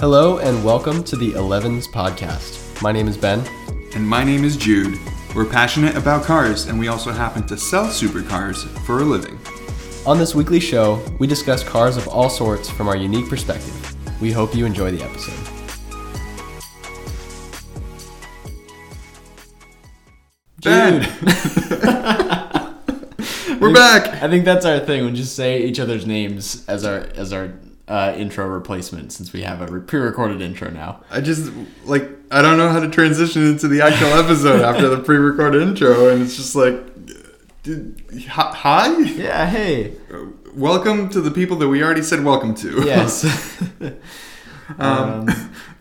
Hello and welcome to the Elevens podcast. My name is Ben. And my name is Jude. We're passionate about cars, and we also happen to sell supercars for a living. On this weekly show, we discuss cars of all sorts from our unique perspective. We hope you enjoy the episode. Ben! Jude. We're back! I think that's our thing. We just say each other's names as our as our uh, intro replacement, since we have a pre-recorded intro now. I just, like, I don't know how to transition into the actual episode after the pre recorded intro, and it's just like, hi- hi? Yeah. Hey. Welcome to the people that we already said welcome to. Yes. Um,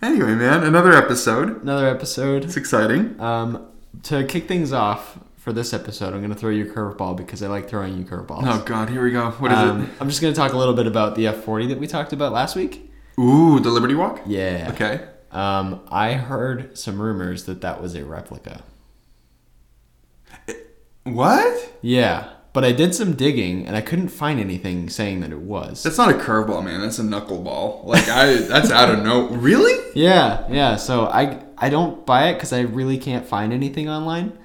anyway, man, another episode. Another episode. It's exciting. Um, to kick things off for this episode, I'm going to throw you a curveball because I like throwing you curveballs. Oh, God, here we go. What is Um, I'm just going to talk a little bit about the F40 that we talked about last week. Ooh, the Liberty Walk? Yeah. Okay. Um, I heard some rumors that that was a replica. What? Yeah, but I did some digging and I couldn't find anything saying that it was. That's not a curveball, man. That's a knuckleball. Like I, that's out of no. Really? Yeah, yeah. So I I don't buy it because I really can't find anything online.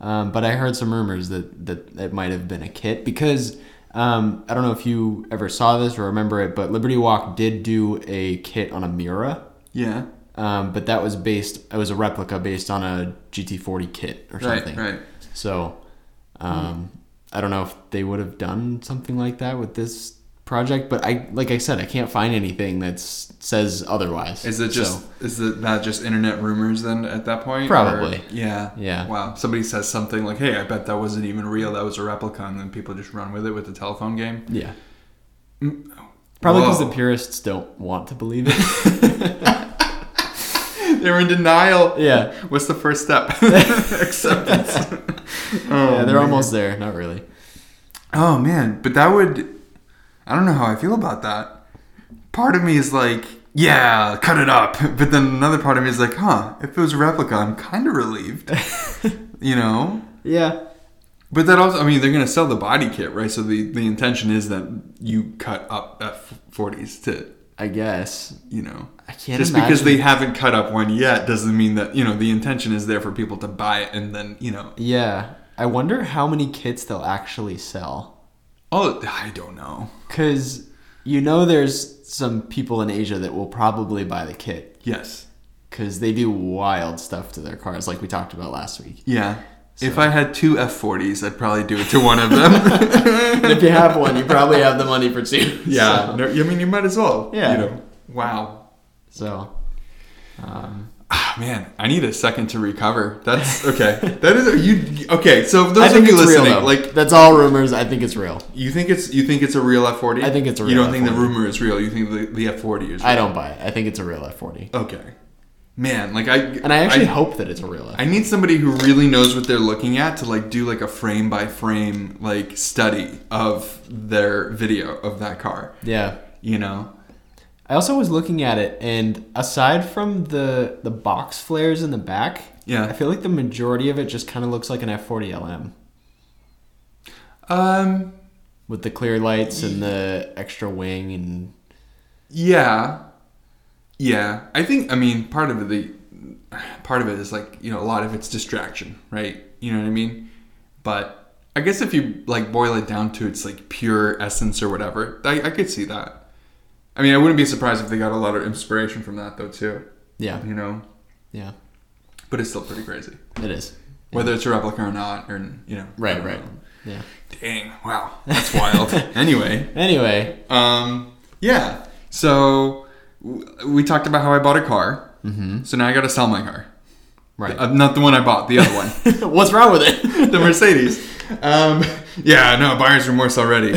Um, but I heard some rumors that that it might have been a kit because um, I don't know if you ever saw this or remember it, but Liberty Walk did do a kit on a Miura. Yeah. Um, but that was based. It was a replica based on a GT40 kit or something. Right. Right. So um, I don't know if they would have done something like that with this project, but I like I said, I can't find anything that says otherwise. Is it just So- is it that just internet rumors then at that point? Probably. Or- yeah. Yeah. Wow. Somebody says something like, "Hey, I bet that wasn't even real. That was a replica," and then people just run with it with the telephone game. Yeah. Mm. Probably because the purists don't want to believe it. They're in denial. yeah. What's the first step? Acceptance. oh, yeah, they're oh, man. almost there. Not really. Oh man, but that would I don't know how I feel about that. Part of me is like, yeah, cut it up. But then another part of me is like, huh, if it was a replica, I'm kind of relieved. you know? Yeah. But that also, I mean, they're going to sell the body kit, right? So the, the intention is that you cut up F40s to, I guess. you know. I can't Just imagine. because they haven't cut up one yet doesn't mean that, you know, the intention is there for people to buy it and then, you know. Yeah. I wonder how many kits they'll actually sell. Oh, I don't know. Because you know there's some people in Asia that will probably buy the kit. Yes. Because they do wild stuff to their cars, like we talked about last week. Yeah. If I had two F40s, I'd probably do it to one of them. if you have one, you probably have the money for two. yeah. So, No, I mean, you might as well. Yeah. You know. Wow. so, um, Ah, man, I need a second to recover. That's okay. that is you. Okay, so those of you it's real listening, like that's all rumors. I think it's real. you think it's you think it's a real F40. I think it's a You don't think the rumor is real. You think the, the F40 is. real. I don't buy it. I think it's a real F40. Okay. Man, like I And I actually I, hope that it's a real F40. I need somebody who really knows what they're looking at to like do like a frame by frame like study of their video of that car. yeah. You know. I also was looking at it, and aside from the the box flares in the back, Yeah. I feel like the majority of it just kind of looks like an F40 LM Um. with the clear lights and the extra wing and Yeah. Yeah. I think I mean part of the part of it is like, you know, a lot of it's distraction, right? You know what I mean? But I guess if you like boil it down to its like pure essence or whatever, I, I could see that. I mean, I wouldn't be surprised if they got a lot of inspiration from that though too. yeah, You know, yeah, but it's still pretty crazy, it is. whether it's a replica or not, or you know. Right, right. know. Yeah. Dang! Wow, that's wild. anyway, Anyway, Um, yeah. So w- we talked about how I bought a car. Mm-hmm. So now I got to sell my car. right. Uh, not the one I bought, the other one, What's wrong with it? the Mercedes. Um, yeah, no buyer's remorse already.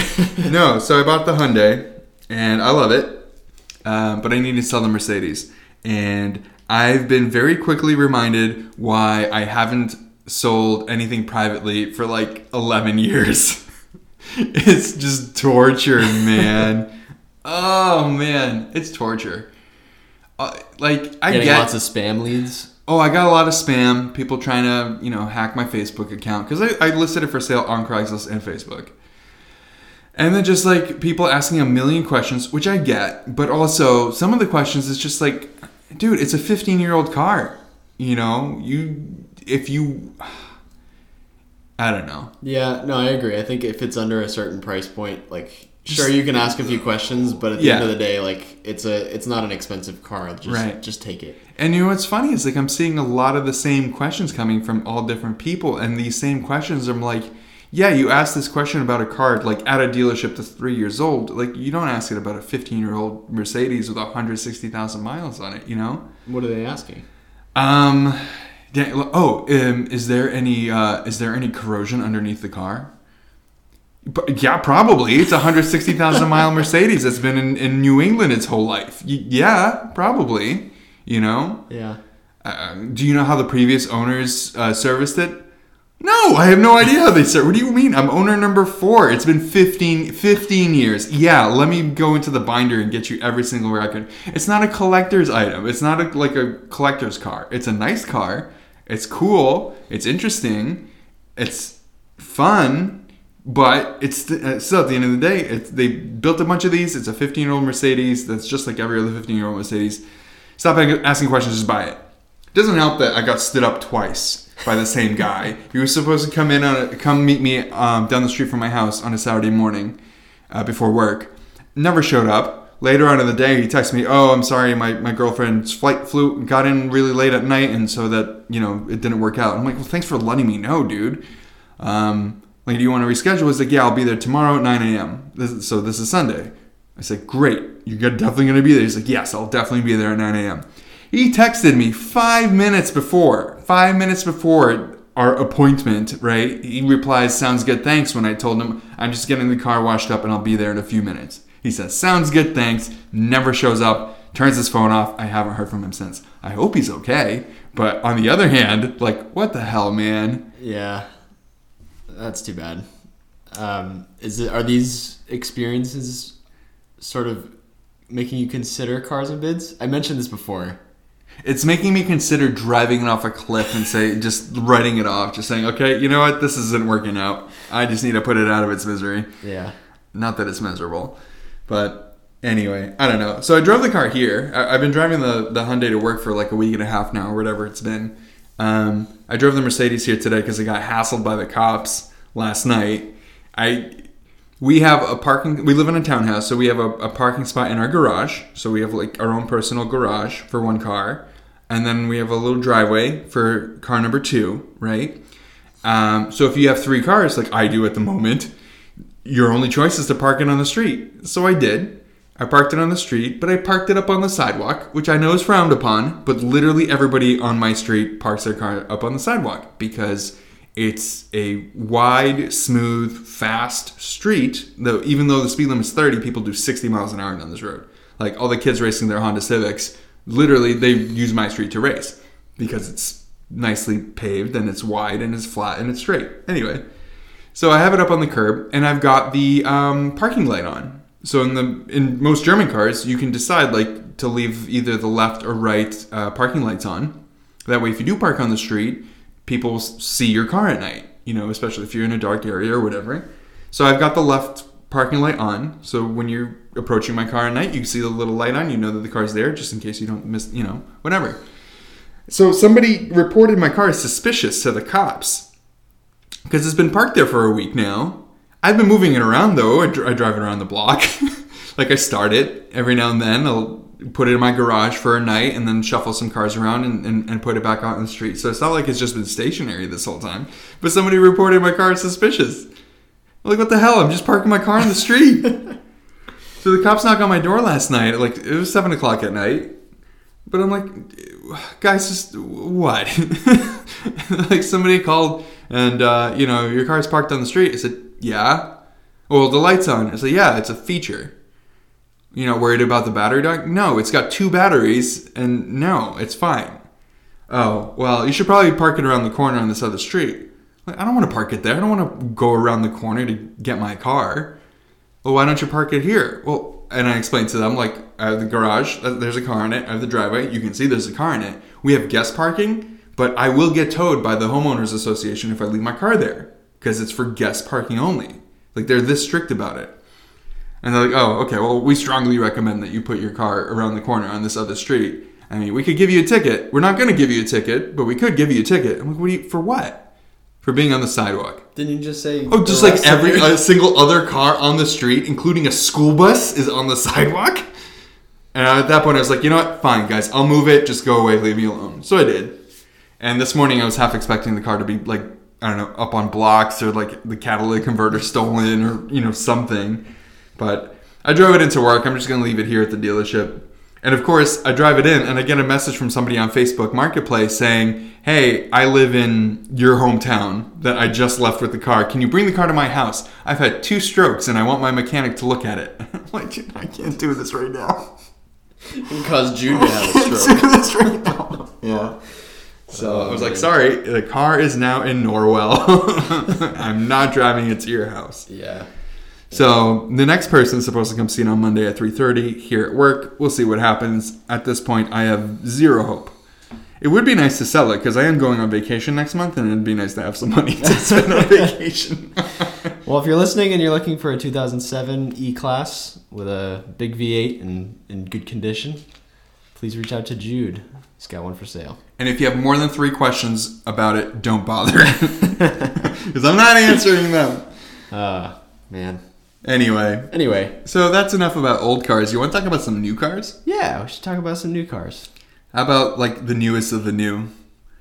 no, so I bought the Hyundai, and I love it. Um, but I need to sell the Mercedes, and I've been very quickly reminded why I haven't sold anything privately for like 11 years. it's just torture, man. oh man, it's torture. Uh, like I Getting get lots of spam leads. Oh, I got a lot of spam. People trying to, you know, hack my Facebook account because I, I listed it for sale on Craigslist and Facebook. And then just like people asking a million questions, which I get, but also some of the questions is just like, dude, it's a 15 year old car. You know, you if you, I don't know. Yeah, no, I agree. I think if it's under a certain price point, like sure you can ask a few questions, but at the end of the day, like it's a it's not an expensive car. Just Right. just take it. And you know what's funny is like I'm seeing a lot of the same questions coming from all different people, and these same questions I'm like, yeah, you ask this question about a car like at a dealership that's three years old. Like you don't ask it about a 15 year old Mercedes with 160,000 miles on it, you know? What are they asking? Um, oh, um, is there any uh, is there any corrosion underneath the car? But yeah, probably. It's a 160,000 mile Mercedes that's been in, in New England its whole life. Y- yeah, probably. You know. Yeah. Uh, do you know how the previous owners uh, serviced it? No, I have no idea how they serve. What do you mean? I'm owner number four. It's been 15, 15 years. Yeah, let me go into the binder and get you every single record. It's not a collector's item. It's not a, like a collector's car. It's a nice car. It's cool. It's interesting. It's fun. But it's uh, still at the end of the day, they built a bunch of these. It's a 15 year old Mercedes that's just like every other 15 year old Mercedes. Stop asking questions, just buy it. Doesn't help that I got stood up twice by the same guy. He was supposed to come in on a, come meet me um, down the street from my house on a Saturday morning uh, before work. Never showed up. Later on in the day, he texted me, "Oh, I'm sorry, my, my girlfriend's flight flew got in really late at night, and so that you know it didn't work out." I'm like, "Well, thanks for letting me know, dude." Um, like, do you want to reschedule? He's like, "Yeah, I'll be there tomorrow at 9 a.m." This, is- so this is Sunday. I said, "Great, you're definitely going to be there." He's like, "Yes, I'll definitely be there at 9 a.m." He texted me five minutes before, five minutes before our appointment, right? He replies, Sounds good, thanks, when I told him I'm just getting the car washed up and I'll be there in a few minutes. He says, Sounds good, thanks, never shows up, turns his phone off. I haven't heard from him since. I hope he's okay. But on the other hand, like, what the hell, man? Yeah. That's too bad. Um, is it are these experiences sort of making you consider cars and bids? I mentioned this before. It's making me consider driving it off a cliff and say, just writing it off, just saying, okay, you know what, this isn't working out. I just need to put it out of its misery. Yeah. Not that it's miserable, but anyway, I don't know. So I drove the car here. I, I've been driving the the Hyundai to work for like a week and a half now, or whatever it's been. Um, I drove the Mercedes here today because I got hassled by the cops last night. I we have a parking. We live in a townhouse, so we have a, a parking spot in our garage. So we have like our own personal garage for one car, and then we have a little driveway for car number two, right? Um, so if you have three cars, like I do at the moment, your only choice is to park it on the street. So I did. I parked it on the street, but I parked it up on the sidewalk, which I know is frowned upon, but literally everybody on my street parks their car up on the sidewalk because it's a wide, smooth, fast street. Though even though the speed limit is 30, people do 60 miles an hour down this road. Like all the kids racing their Honda Civics, literally they use my street to race because it's nicely paved and it's wide and it's flat and it's straight. Anyway, so I have it up on the curb, and I've got the um, parking light on. So in the in most German cars, you can decide like to leave either the left or right uh, parking lights on. That way, if you do park on the street, people see your car at night. You know, especially if you're in a dark area or whatever. So I've got the left parking light on. So when you're approaching my car at night, you see the little light on. You know that the car's there, just in case you don't miss. You know, whatever. So somebody reported my car as suspicious to the cops because it's been parked there for a week now. I've been moving it around though. I, dr- I drive it around the block. like I start it every now and then. I'll put it in my garage for a night and then shuffle some cars around and, and, and put it back out in the street. So it's not like it's just been stationary this whole time. But somebody reported my car as suspicious. I'm like, what the hell? I'm just parking my car in the street. so the cops knocked on my door last night. Like it was seven o'clock at night. But I'm like, guys, just what? like somebody called and uh, you know your car's parked on the street. I said, yeah. Well, the light's on. I said, yeah, it's a feature. You know, worried about the battery dying? No, it's got two batteries, and no, it's fine. Oh, well, you should probably park it around the corner on this other street. Like, I don't want to park it there. I don't want to go around the corner to get my car. Well, why don't you park it here? Well, and I explained to them, like, I have the garage, uh, there's a car in it, I have the driveway, you can see there's a car in it. We have guest parking, but I will get towed by the homeowners association if I leave my car there because it's for guest parking only. Like, they're this strict about it. And they're like, oh, okay, well, we strongly recommend that you put your car around the corner on this other street. I mean, we could give you a ticket. We're not going to give you a ticket, but we could give you a ticket. I'm like, what do you, for what? For being on the sidewalk. Didn't you just say? Oh, just like every single other car on the street, including a school bus, is on the sidewalk. And at that point, I was like, you know what? Fine, guys, I'll move it. Just go away, leave me alone. So I did. And this morning, I was half expecting the car to be like, I don't know, up on blocks or like the catalytic converter stolen or you know something. But I drove it into work. I'm just gonna leave it here at the dealership. And of course, I drive it in, and I get a message from somebody on Facebook Marketplace saying, "Hey, I live in your hometown that I just left with the car. Can you bring the car to my house? I've had two strokes, and I want my mechanic to look at it." I'm like, I can't do this right now. Cause Jude to have a Can't stroke. do this right now. Yeah. So oh, I was like, sorry, the car is now in Norwell. I'm not driving it to your house. Yeah. So the next person is supposed to come see it on Monday at 3:30 here at work. We'll see what happens. At this point, I have zero hope. It would be nice to sell it because I am going on vacation next month, and it'd be nice to have some money to spend on vacation. Well, if you're listening and you're looking for a 2007 E-Class with a big V8 and in good condition, please reach out to Jude. He's got one for sale. and if you have more than three questions about it, don't bother because I'm not answering them. Uh, man. Anyway, Anyway, so that's enough about old cars. You want to talk about some new cars? yeah, we should talk about some new cars. How about like the newest of the new?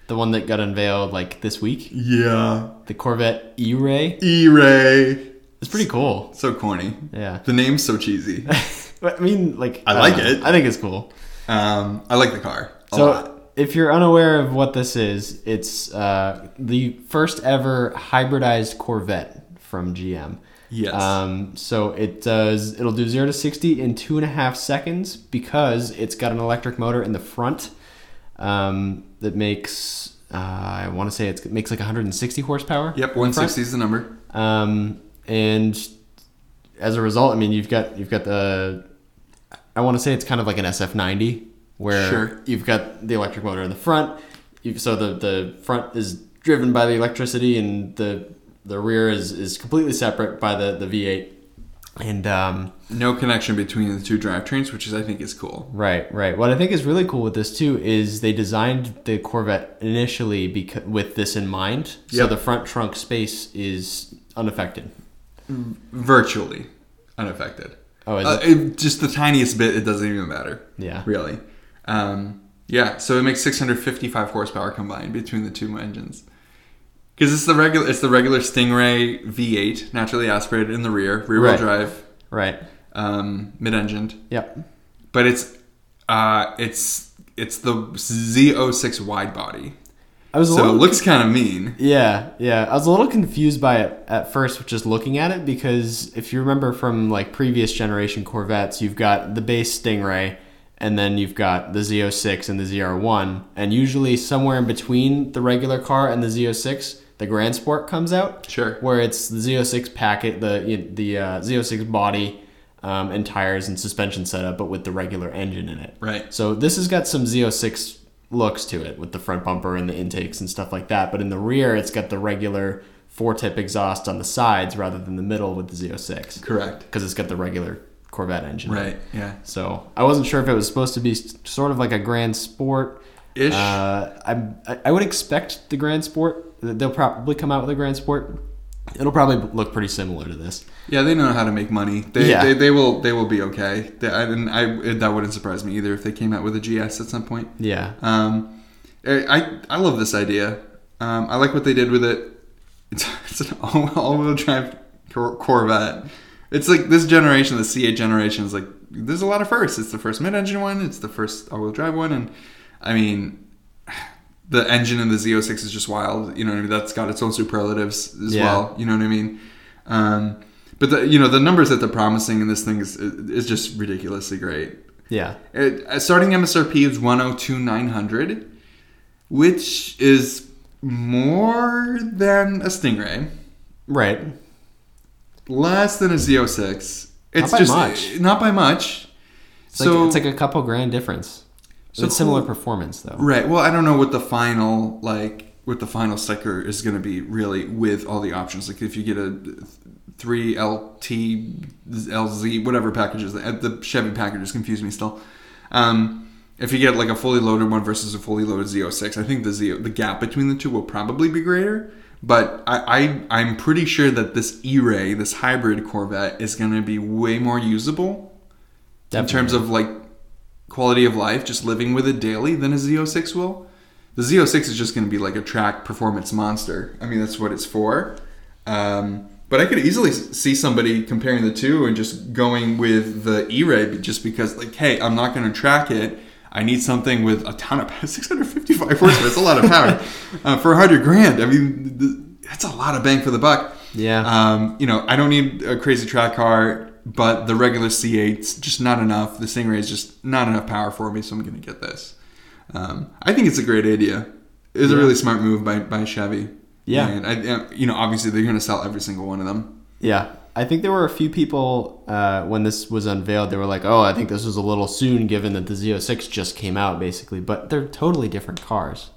The one that got unveiled like this week, Yeah, the Corvette E-Ray. E-Ray. It's pretty cool. So corny. Yeah. The name's so cheesy. But, I mean, like I don't like know. it. I think it's cool. Um, I like the car a So, lot. if you're unaware of what this is, it's uh, the first ever hybridized Corvette from GM. Yes. Um, so it does. It'll do zero to sixty in two and a half seconds because it's got an electric motor in the front um, that makes. Uh, I want to say it's, it makes like 160 horsepower. Yep, in the front. 160 is the number. Um, and as a result, I mean, you've got you've got the. I want to say it's kind of like an SF90 where Sure. you've got the electric motor in the front. You've, so the the front is driven by the electricity, and the the rear is is completely separate by the the V8. And um, No connection between the two drivetrains, which is I think is cool. Right, right. What I think is really cool with this too is they designed the Corvette initially because, with this in mind. So the front trunk space is unaffected. Virtually unaffected. Oh, is Uh, it- just the tiniest bit, it doesn't even matter. Yeah. Really. Um, yeah, so it makes 655 horsepower combined between the two engines. Because it's the regular, it's the regular Stingray V8, naturally aspirated in the rear, rear wheel Right. drive, Right. um, mid-engined. Yep. but it's uh it's it's the Z06 wide body. I was a So it little looks kind of mean. Yeah, yeah. I was a little confused by it at first, just looking at it, because if you remember from like previous generation Corvettes, you've got the base Stingray, and then you've got the Z06 and the ZR1, and usually somewhere in between the regular car and the Z06, the Grand Sport comes out. Sure. Where it's the Z06 packet, the the uh, Z06 body, um, and tires and suspension setup, but with the regular engine in it. Right. So this has got some Z06 looks to it with the front bumper and the intakes and stuff like that. But in the rear, it's got the regular four tip exhaust on the sides rather than the middle with the Z06 Correct. because it's got the regular Corvette engine. in. Right. Yeah. So I wasn't sure if it was supposed to be sort of like a Grand Sport. Ish. Uh, I I would expect the Grand Sport. They'll probably come out with a Grand Sport. It'll probably look pretty similar to this. yeah, they know how to make money. They, Yeah. they, they will they will be okay. They, I, and I that wouldn't surprise me either if they came out with a GS at some point. Yeah. Um, I I love this idea. Um, I like what they did with it. It's, it's an all, all-wheel drive Cor- Corvette. It's like this generation, the C8 generation, is like there's a lot of firsts. It's the first mid-engine one. It's the first all-wheel drive one, and I mean, the engine in the Z06 is just wild. You know what I mean? That's got its own superlatives as Yeah. well. You know what I mean? Um, but the you know the numbers that they're promising in this thing is is just ridiculously great. Yeah. It, uh, starting MSRP is 102,900, which is more than a Stingray, Right. less than a Z06. It's by just much. not by much. It's so like it's like a couple grand difference. So it's similar cool. performance though. right. Well, I don't know what the final like what the final sticker is going to be really with all the options. Like if you get a three LT LZ whatever packages uh, the Chevy packages confuse me still. Um, if you get like a fully loaded one versus a fully loaded Z06, I think the Z the gap between the two will probably be greater. But I, I I'm pretty sure that this E-Ray, this hybrid Corvette, is going to be way more usable in terms of like quality of life, just living with it daily, than a Z06 will. The Z06 is just going to be like a track performance monster. I mean, that's what it's for. Um, but I could easily see somebody comparing the two and just going with the E-Ray just because, like, hey, I'm not going to track it. I need something with a ton of power, 655 horsepower. That's a lot of power uh, for 100 grand. I mean, that's a lot of bang for the buck. Yeah. Um, you know, I don't need a crazy track car, but the regular C8's just not enough. The Stingray is just not enough power for me, so I'm going to get this. Um, I think it's a great idea. It was a really smart move by, by Chevy. Yeah. And I, you know, obviously they're going to sell every single one of them. Yeah, I think there were a few people uh, when this was unveiled. They were like, "Oh, I think this was a little soon, given that the Z06 just came out, basically." But they're totally different cars.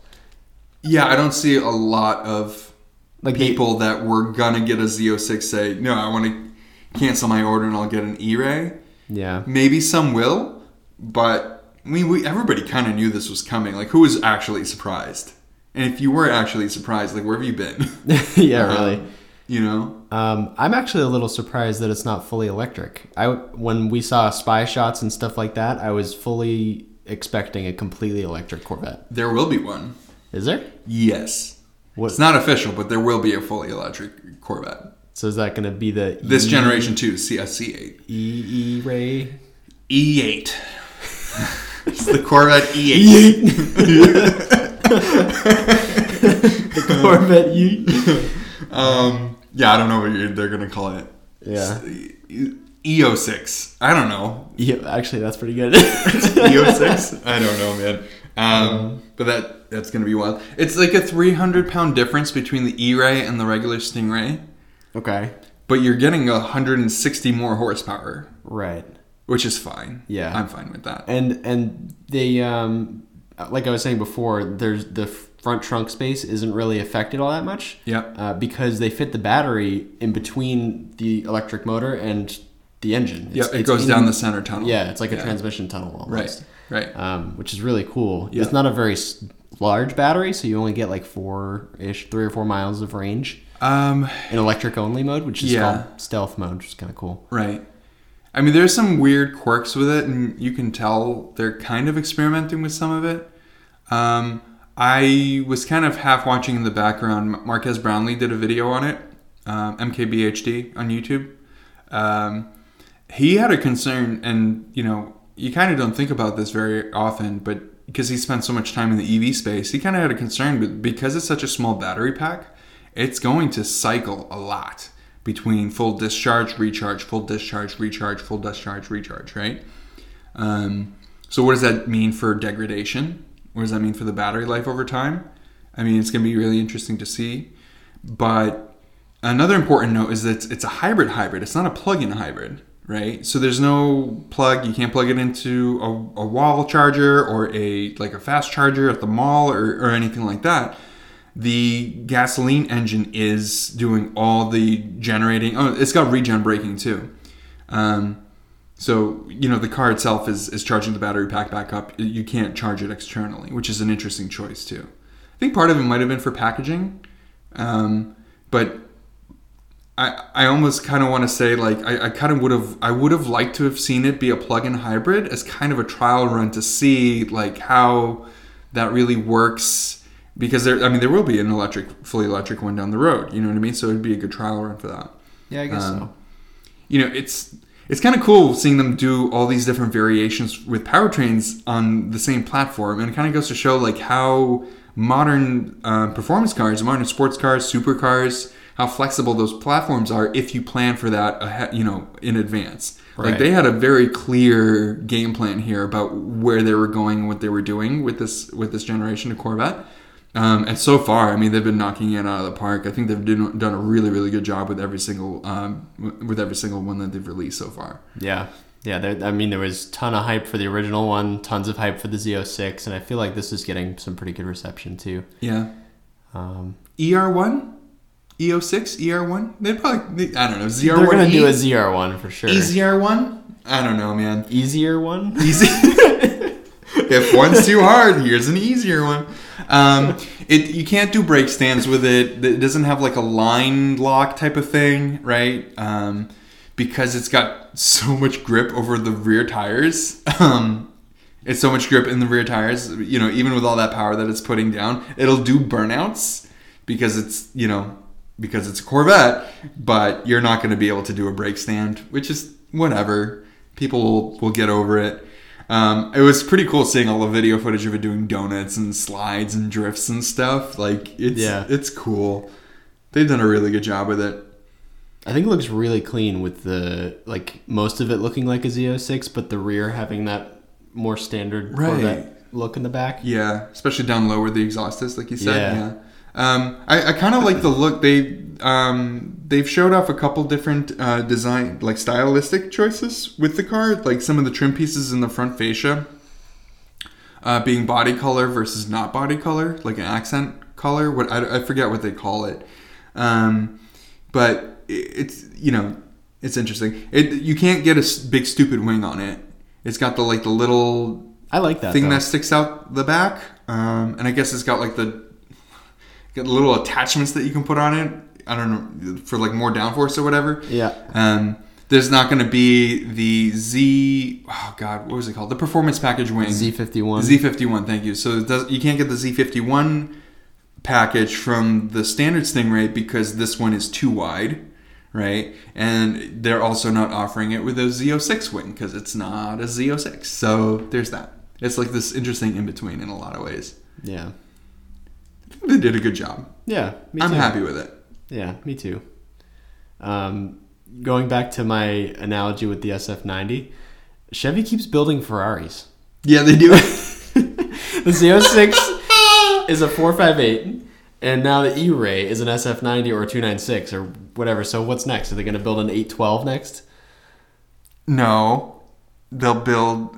Yeah, I don't see a lot of Like they- people that were going to get a Z06 say, no, I want to cancel my order and I'll get an E-Ray. yeah, Maybe some will, but I mean, we everybody kind of knew this was coming. Like, who was actually surprised? And if you were actually surprised, like, where have you been? yeah, really. Um, you know? Um, I'm actually a little surprised that it's not fully electric. I when we saw spy shots and stuff like that, I was fully expecting a completely electric Corvette. There will be one. Is there? Yes. What? It's not official, but there will be a fully electric Corvette. So is that going to be the This E- generation too, C- a C8. E E Ray? E8. it's the Corvette E E8. the Corvette E. um, yeah, I don't know what they're gonna call it. Yeah. EO6. I don't know. yeah. Actually, that's pretty good. EO6? I don't know, man. Um, but that that's gonna be wild. It's like a 300 pound difference between the E-Ray and the regular Stingray, okay. but you're getting 160 more horsepower, Right. which is fine. Yeah. I'm fine with that. And and the um like I was saying before, there's the front trunk space isn't really affected all that much. Yep. Uh, because they fit the battery in between the electric motor and the engine. Yeah, it it's goes in- down the center tunnel. Yeah, it's like a transmission tunnel almost. Right. Right. Um, which is really cool. Yeah. It's not a very large battery, so you only get like four ish, three or four miles of range Um, in electric only mode, which is Yeah. called stealth mode, which is kind of cool. Right. I mean, there's some weird quirks with it, and you can tell they're kind of experimenting with some of it. Um, I was kind of half watching in the background. Marques Brownlee did a video on it, um, MKBHD on YouTube. Um, he had a concern, and you know, you kind of don't think about this very often, but because he spent so much time in the EV space, he kind of had a concern with because it's such a small battery pack, it's going to cycle a lot between full discharge, recharge, full discharge, recharge, full discharge, recharge, right? Um, so what does that mean for degradation? What does that mean for the battery life over time? I mean, it's going to be really interesting to see. But another important note is that it's, it's a hybrid hybrid. It's not a plug-in hybrid, right? So there's no plug. You can't plug it into a, a wall charger or a like a fast charger at the mall or, or anything like that. The gasoline engine is doing all the generating. Oh, it's got regen braking too. Um, so you know the car itself is is charging the battery pack back up. You can't charge it externally, which is an interesting choice too. I think part of it might have been for packaging, um, but I I almost kind of want to say like I, I kind of would have I would have liked to have seen it be a plug-in hybrid as kind of a trial run to see like how that really works because there I mean there will be an electric fully electric one down the road. You know what I mean? So it'd be a good trial run for that Yeah, I guess Um, so. you know, it's it's kind of cool seeing them do all these different variations with powertrains on the same platform, and it kind of goes to show like how modern uh, performance cars, modern sports cars, supercars, how flexible those platforms are if you plan for that, ahead, you know, in advance. Like they had a very clear game plan here about where they were going and what they were doing with this with this generation of Corvette. Um, and so far, I mean, they've been knocking it out of the park. I think they've done, done a really, really good job with every single um, with every single one that they've released so far. Yeah. Yeah, there, I mean, there was ton of hype for the original one, tons of hype for the Z06, and I feel like this is getting some pretty good reception too. Yeah. Um, ER one, EO6, ER1. They'd probably, I don't know, ZR1. They're gonna do a ZR one for sure. EZR1? I don't know, man. Easier one. Easy. if one's too hard, here's an easier one. Um, it you can't do brake stands with it. It doesn't have like a line lock type of thing, right? Um, because it's got so much grip over the rear tires. Um, it's so much grip in the rear tires. You know, even with all that power that it's putting down, it'll do burnouts because it's you know because it's a Corvette. But you're not going to be able to do a brake stand, which is whatever. People will, will get over it. Um, it was pretty cool seeing all the video footage of it doing donuts and slides and drifts and stuff. Like it's Yeah. it's cool. They've done a really good job with it. I think it looks really clean with the like most of it looking like a Z06, but the rear having that more standard Right. Look in the back. Yeah, especially down low where the exhaust is, like you said. Yeah. Yeah. Um, I, I kind of like the look. They um, they've showed off a couple different uh, design, like stylistic choices with the car. Like some of the trim pieces in the front fascia uh, being body color versus not body color, like an accent color. What I, I forget what they call it, um, but it, it's you know it's interesting. It you can't get a big stupid wing on it. It's got the like the little I like that. thing though. that sticks out the back, um, and I guess it's got like the got little attachments that you can put on it. I don't know for like more downforce or whatever. yeah. Um, there's not going to be the Z. Oh God, what was it called? The performance package wing. Z51. Z51. Thank you. So it does, you can't get the Z51 package from the standard Stingray because this one is too wide, right? And they're also not offering it with a Z06 wing because it's not a Z06. So there's that. It's like this interesting in between in a lot of ways. Yeah. They did a good job. Yeah. Me I'm too. happy with it. Yeah, me too. Um, going back to my analogy with the SF90, Chevy keeps building Ferraris. Yeah, they do. The Z06 is a 458, and now the E-Ray is an SF90 or a 296 or whatever. So what's next? Are they going to build an 812 next? no, they'll build.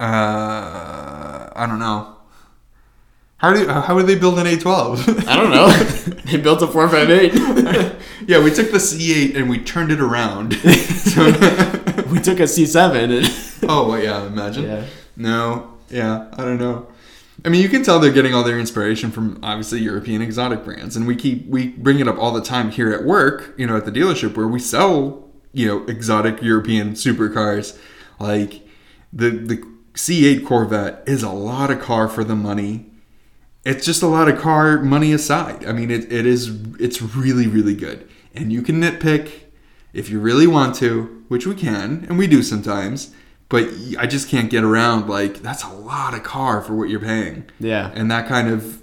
Uh, I don't know. How do how would they build an 812? I don't know. they built a 458. yeah, we took the C8 and we turned it around. So- we took a C7 and oh, well, yeah, imagine. yeah. No, yeah, I don't know. I mean, you can tell they're getting all their inspiration from obviously European exotic brands, and we keep we bring it up all the time here at work. You know, at the dealership where we sell you know exotic European supercars, like the the C8 Corvette is a lot of car for the money. It's just a lot of car money aside. I mean, it, it is it's really really good, and you can nitpick if you really want to, which we can, and we do sometimes. But I just can't get around like that's a lot of car for what you're paying, Yeah. and that kind of,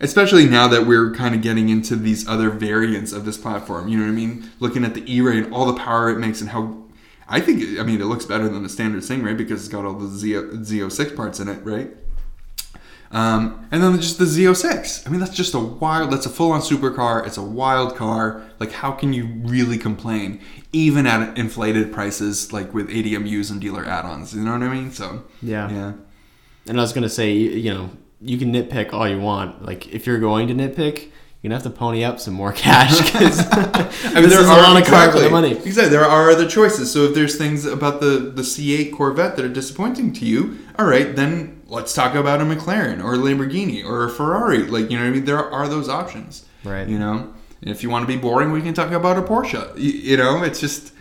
especially now that we're kind of getting into these other variants of this platform. You know what I mean? Looking at the E-Ray and all the power it makes, and how I think I mean it looks better than the standard Stingray because it's got all the Z Z06 parts in it, right? Um, and then just the Z06. I mean, that's just a wild. That's a full-on supercar. It's a wild car. Like, how can you really complain, even at inflated prices, like with ADMUs and dealer add-ons? You know what I mean? So, Yeah. yeah, And I was gonna say, you know, you can nitpick all you want. Like if you're going to nitpick, you're gonna have to pony up some more cash because I mean, there a are lot of car for the money. Exactly. There are other choices. So if there's things about the the C8 Corvette that are disappointing to you, all right, then let's talk about a McLaren or a Lamborghini or a Ferrari. Like you know what I mean? There are those options. Right. You know, And if you want to be boring, we can talk about a Porsche. You, you know, it's just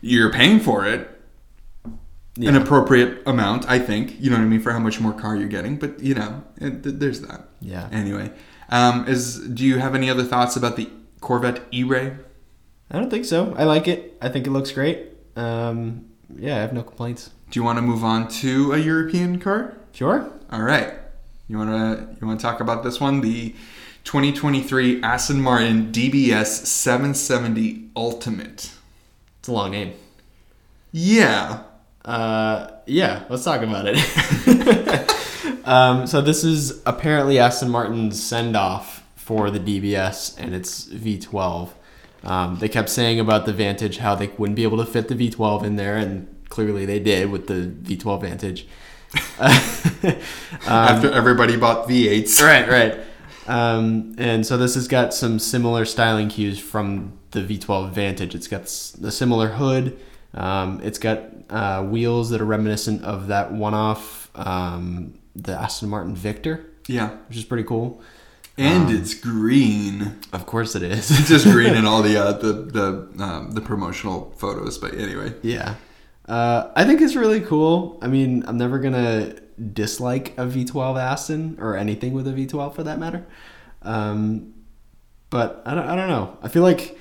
you're paying for it. An appropriate amount, I think. You know what I mean for how much more car you're getting, but you know, it, th- there's that. Yeah. Anyway, um, is do you have any other thoughts about the Corvette E-Ray? I don't think so. I like it. I think it looks great. Um, yeah, I have no complaints. Do you want to move on to a European car? Sure. All right. You want to you want to talk about this one, the 2023 Aston Martin DBS 770 Ultimate. It's a long name. Yeah. Uh, yeah, let's talk about it. um, so this is apparently Aston Martin's send off for the DBS and its V12. Um, they kept saying about the Vantage how they wouldn't be able to fit the V12 in there, and clearly they did with the V12 Vantage. After everybody bought V8s. Right, right. Um, and so this has got some similar styling cues from the V12 Vantage. It's got the similar hood. Um, it's got uh, wheels that are reminiscent of that one-off um, the Aston Martin Victor, Yeah. which is pretty cool. And Um, it's green. Of course, it is. It's just green in all the uh, the the um, the promotional photos. But anyway, Yeah. Uh, I think it's really cool. I mean, I'm never gonna dislike a V12 Aston or anything with a V12 for that matter. Um, but I don't, I don't know. I feel like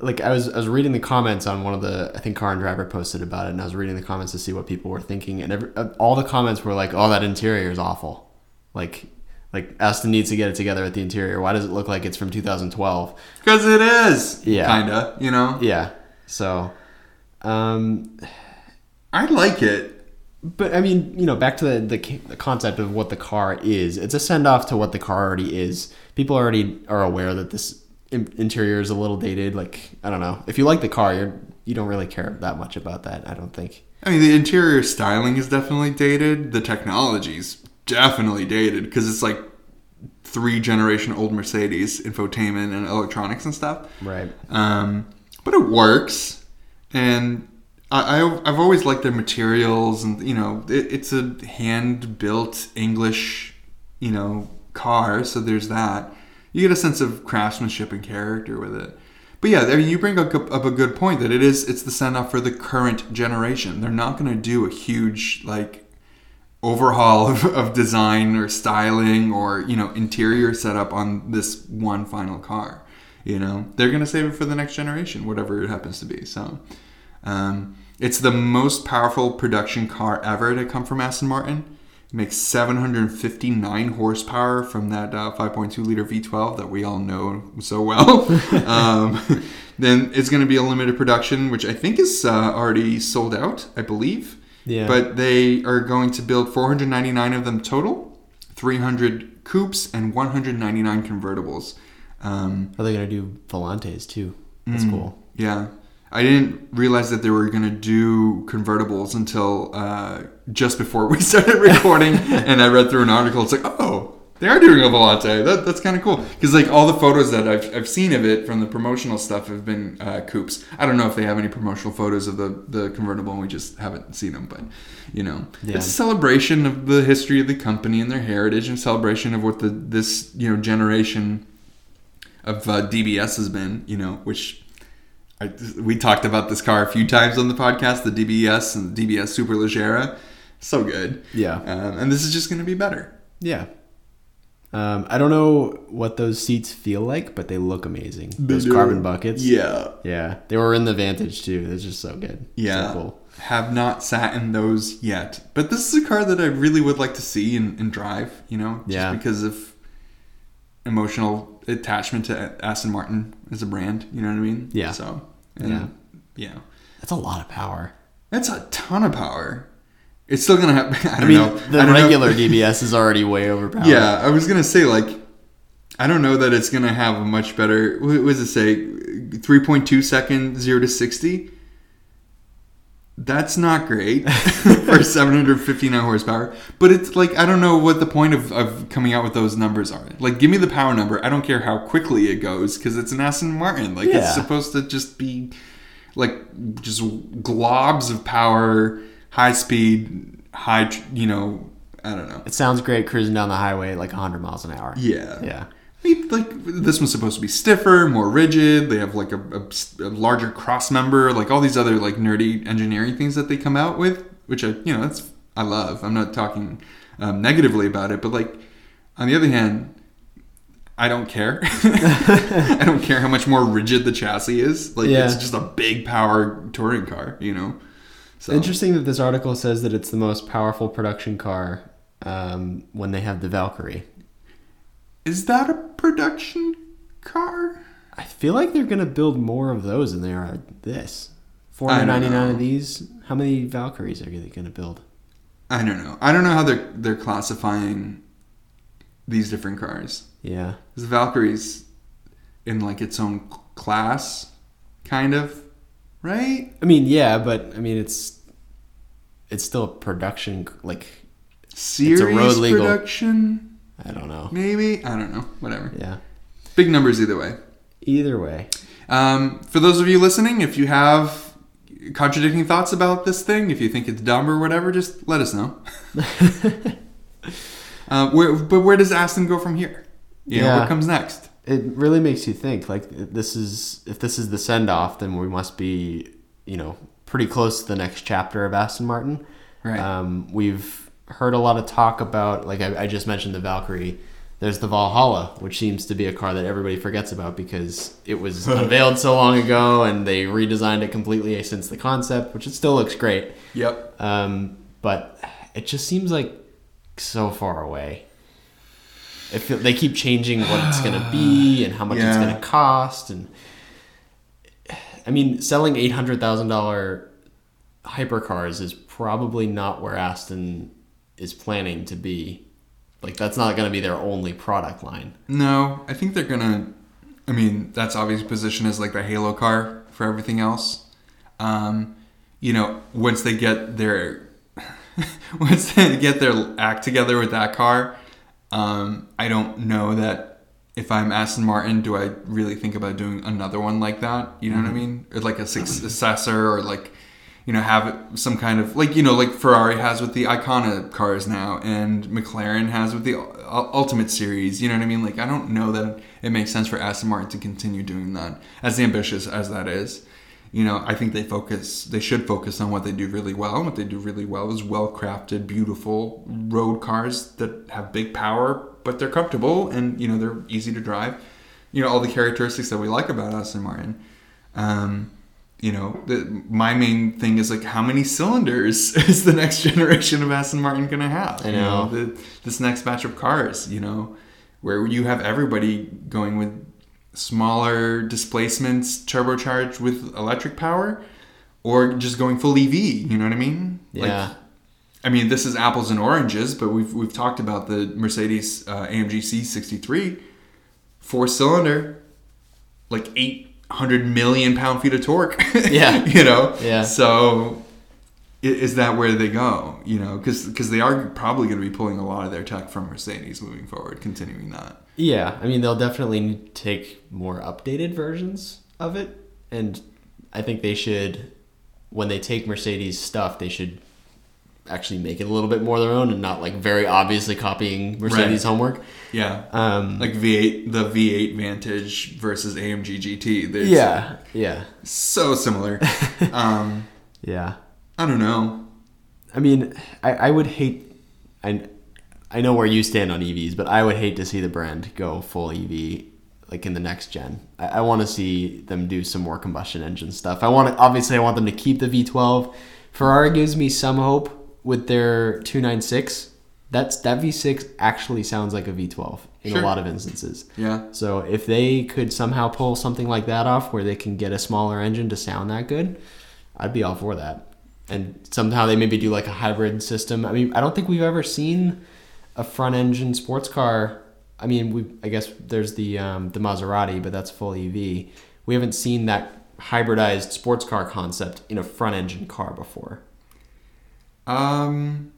like I was I was reading the comments on one of the I think Car and Driver posted about it, and I was reading the comments to see what people were thinking, and every, uh, all the comments were like, "Oh, that interior is awful." Like like Aston needs to get it together with the interior. Why does it look like it's from 2012? because it is. Yeah. Kinda. You know. Yeah. So, um, I like it. But I mean, you know, back to the, the the concept of what the car is. It's a send off to what the car already is. People already are aware that this interior is a little dated. Like I don't know. If you like the car, you're you don't really care that much about that. I don't think. I mean, the interior styling is definitely dated. The technology's definitely dated because it's like three generation old Mercedes infotainment and electronics and stuff. Right. Um, but it works, and I, I've always liked their materials, and you know, it, it's a hand built English, you know, car. So there's that. You get a sense of craftsmanship and character with it. But yeah, I mean, you bring up, up a good point that it is it's the send off for the current generation. They're not going to do a huge like overhaul of, of design or styling or you know interior setup on this one final car you know they're going to save it for the next generation whatever it happens to be so um, it's the most powerful production car ever to come from aston martin it makes 759 horsepower from that uh, 5.2 liter v12 that we all know so well um, then it's going to be a limited production which i think is uh, already sold out i believe Yeah. but they are going to build 499 of them total, 300 coupes, and 199 convertibles. Um, Are they gonna do Volantes too? That's cool. yeah. I didn't realize that they were going to do convertibles until uh, just before we started recording. and I read through an article. It's like, oh, they are doing a Volante. That, that's kind of cool. Because like all the photos that I've, I've seen of it from the promotional stuff have been uh, coupes. I don't know if they have any promotional photos of the, the convertible and we just haven't seen them. But, you know, Yeah. it's a celebration of the history of the company and their heritage and celebration of what the this, you know, generation of uh, DBS has been, you know, which I, we talked about this car a few times on the podcast, the DBS and the DBS Superleggera. So good. Yeah. Um, and this is just going to be better. Yeah. Um, I don't know what those seats feel like, but they look amazing. Those do. carbon buckets. Yeah. Yeah. They were in the Vantage too. They're just so good. Yeah. So cool. Have not sat in those yet. But this is a car that I really would like to see and, and drive, you know, just Yeah. because of emotional attachment to Aston Martin as a brand. You know what I mean? Yeah. So, and, Yeah. yeah. That's a lot of power. That's a ton of power. It's still going to have, I don't I mean, know. the I don't know- regular DBS is already way overpowered. Yeah, I was gonna say like, I don't know that it's gonna have a much better. What was it say? Three point two second zero to sixty. That's not great for 759 horsepower. But it's like I don't know what the point of, of coming out with those numbers are. Like, give me the power number. I don't care how quickly it goes because it's an Aston Martin. Like, Yeah. it's supposed to just be like just globs of power, high speed, high. You know, I don't know. It sounds great cruising down the highway at like 100 miles an hour. Yeah. Yeah. Like this one's supposed to be stiffer, more rigid. They have like a, a, a larger cross member, like all these other like nerdy engineering things that they come out with, which I you know that's I love. I'm not talking um, negatively about it, but like on the other hand, I don't care. I don't care how much more rigid the chassis is. Like Yeah. it's just a big power touring car, you know. So Interesting that this article says that it's the most powerful production car um, when they have the Valkyrie. Is that a production car? I feel like they're gonna build more of those than they are this. Four hundred ninety nine of these. How many Valkyries are they gonna build? I don't know. I don't know how they're they're classifying these different cars. Yeah. Because Valkyrie's in like its own class, kind of, right? I mean, yeah, but I mean, it's it's still a production like Series road legal. production. I don't know. Maybe I don't know. Whatever. Yeah. Big numbers either way. Either way. Um, for those of you listening, if you have contradicting thoughts about this thing, if you think it's dumb or whatever, just let us know. uh, where, but where does Aston go from here? You know, Yeah. what comes next? It really makes you think. Like this is if this is the send off, then we must be, you know, pretty close to the next chapter of Aston Martin. Right. Um, we've heard a lot of talk about, like I, I just mentioned, the Valkyrie. There's the Valhalla, which seems to be a car that everybody forgets about because it was unveiled so long ago, and they redesigned it completely since the concept, which it still looks great. Yep. Um, but it just seems like so far away. Feel, they keep changing what it's gonna be and how much it's gonna cost, and I mean, selling eight hundred thousand dollar hypercars is probably not where Aston is planning to be. Like that's not gonna be their only product line. No, I think they're gonna. I mean, that's obviously position as like the Halo car for everything else. Um, you know, once they get their once they get their act together with that car, um, I don't know that if I'm Aston Martin, do I really think about doing another one like that? You know what I mean? Or like a successor, or like you know have some kind of like you know like Ferrari has with the Icona cars now, and McLaren has with the Ultimate Series. You know what I mean? Like I don't know that it makes sense for Aston Martin to continue doing that, as ambitious as that is. You know, I think they focus. They should focus on what they do really well. And what they do really well is well crafted, beautiful road cars that have big power, but they're comfortable and you know they're easy to drive. You know all the characteristics that we like about Aston Martin. Um, you know, the, my main thing is like how many cylinders is the next generation of Aston Martin gonna have? I You know. the, this next batch of cars. You know, where you have everybody going with smaller displacements, turbocharged with electric power, or just going full EV. You know what I mean? Yeah. I mean, this is apples and oranges, but we've we've talked about the Mercedes uh, AMG C63, four cylinder, like eight hundred million pound feet of torque. Yeah. you know. Yeah. So, is that where they go? You know, because because they are probably going to be pulling a lot of their tech from Mercedes moving forward, continuing that. Yeah, I mean they'll definitely need to take more updated versions of it, and I think they should, when they take Mercedes stuff, they should actually make it a little bit more their own and not like very obviously copying Mercedes Right. homework. Yeah. Um, like V8, the V8 Vantage versus AMG GT. Yeah, yeah, So similar. um, yeah. I don't know. I mean, I, I would hate. I I know where you stand on EVs, but I would hate to see the brand go full EV like in the next gen. I, I want to see them do some more combustion engine stuff. I want to obviously I want them to keep the V12. Ferrari gives me some hope with their 296. That's that V6 actually sounds like a V12 in Sure. a lot of instances. Yeah. So if they could somehow pull something like that off where they can get a smaller engine to sound that good, I'd be all for that. And somehow they maybe do like a hybrid system. I mean, I don't think we've ever seen a front engine sports car. I mean, we I guess there's the um, the Maserati, but that's full EV. We haven't seen that hybridized sports car concept in a front engine car before. Um.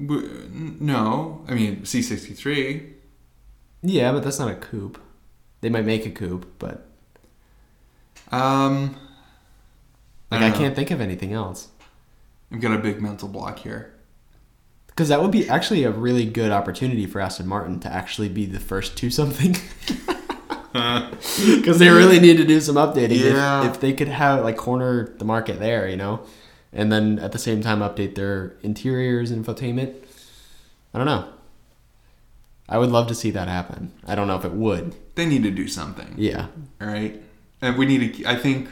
w- No, I mean C63. Yeah, but that's not a coupe. They might make a coupe, but Um. like don't I can't think of anything else. I've got a big mental block here. Because that would be actually a really good opportunity for Aston Martin to actually be the first to something. Because they really need to do some updating. If- Yeah. If, they could have like corner the market there, you know, and then at the same time update their interiors and infotainment. I don't know. I would love to see that happen. I don't know if it would. They need to do something. Yeah. All right, and we need to. I think.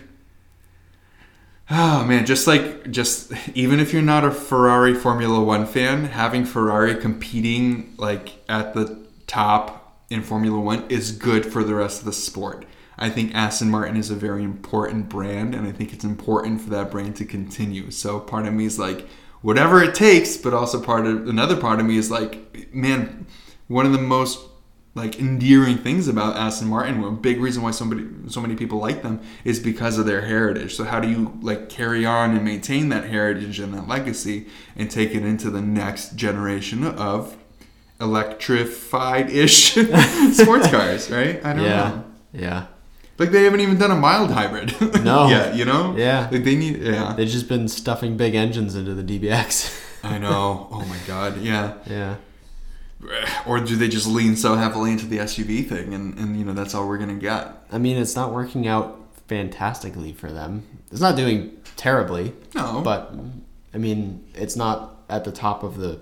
Oh man, just like just even if you're not a Ferrari Formula One fan, having Ferrari competing like at the top in Formula One is good for the rest of the sport. I think Aston Martin is a very important brand, and I think it's important for that brand to continue. So part of me is like, whatever it takes, but also part of another part of me is like, man, one of the most like endearing things about Aston Martin, a big reason why somebody so many people like them is because of their heritage. So how do you like carry on and maintain that heritage and that legacy and take it into the next generation of electrified-ish sports cars, right? I don't yeah, know. yeah. Like they haven't even done a mild hybrid. No. yeah, you know. Yeah. Like they need. Yeah. They've just been stuffing big engines into the DBX. I know. Oh my god. Yeah. yeah. Or do they just lean so heavily into the SUV thing, and and you know that's all we're gonna get? I mean, it's not working out fantastically for them. It's not doing terribly, No. but I mean, it's not at the top of the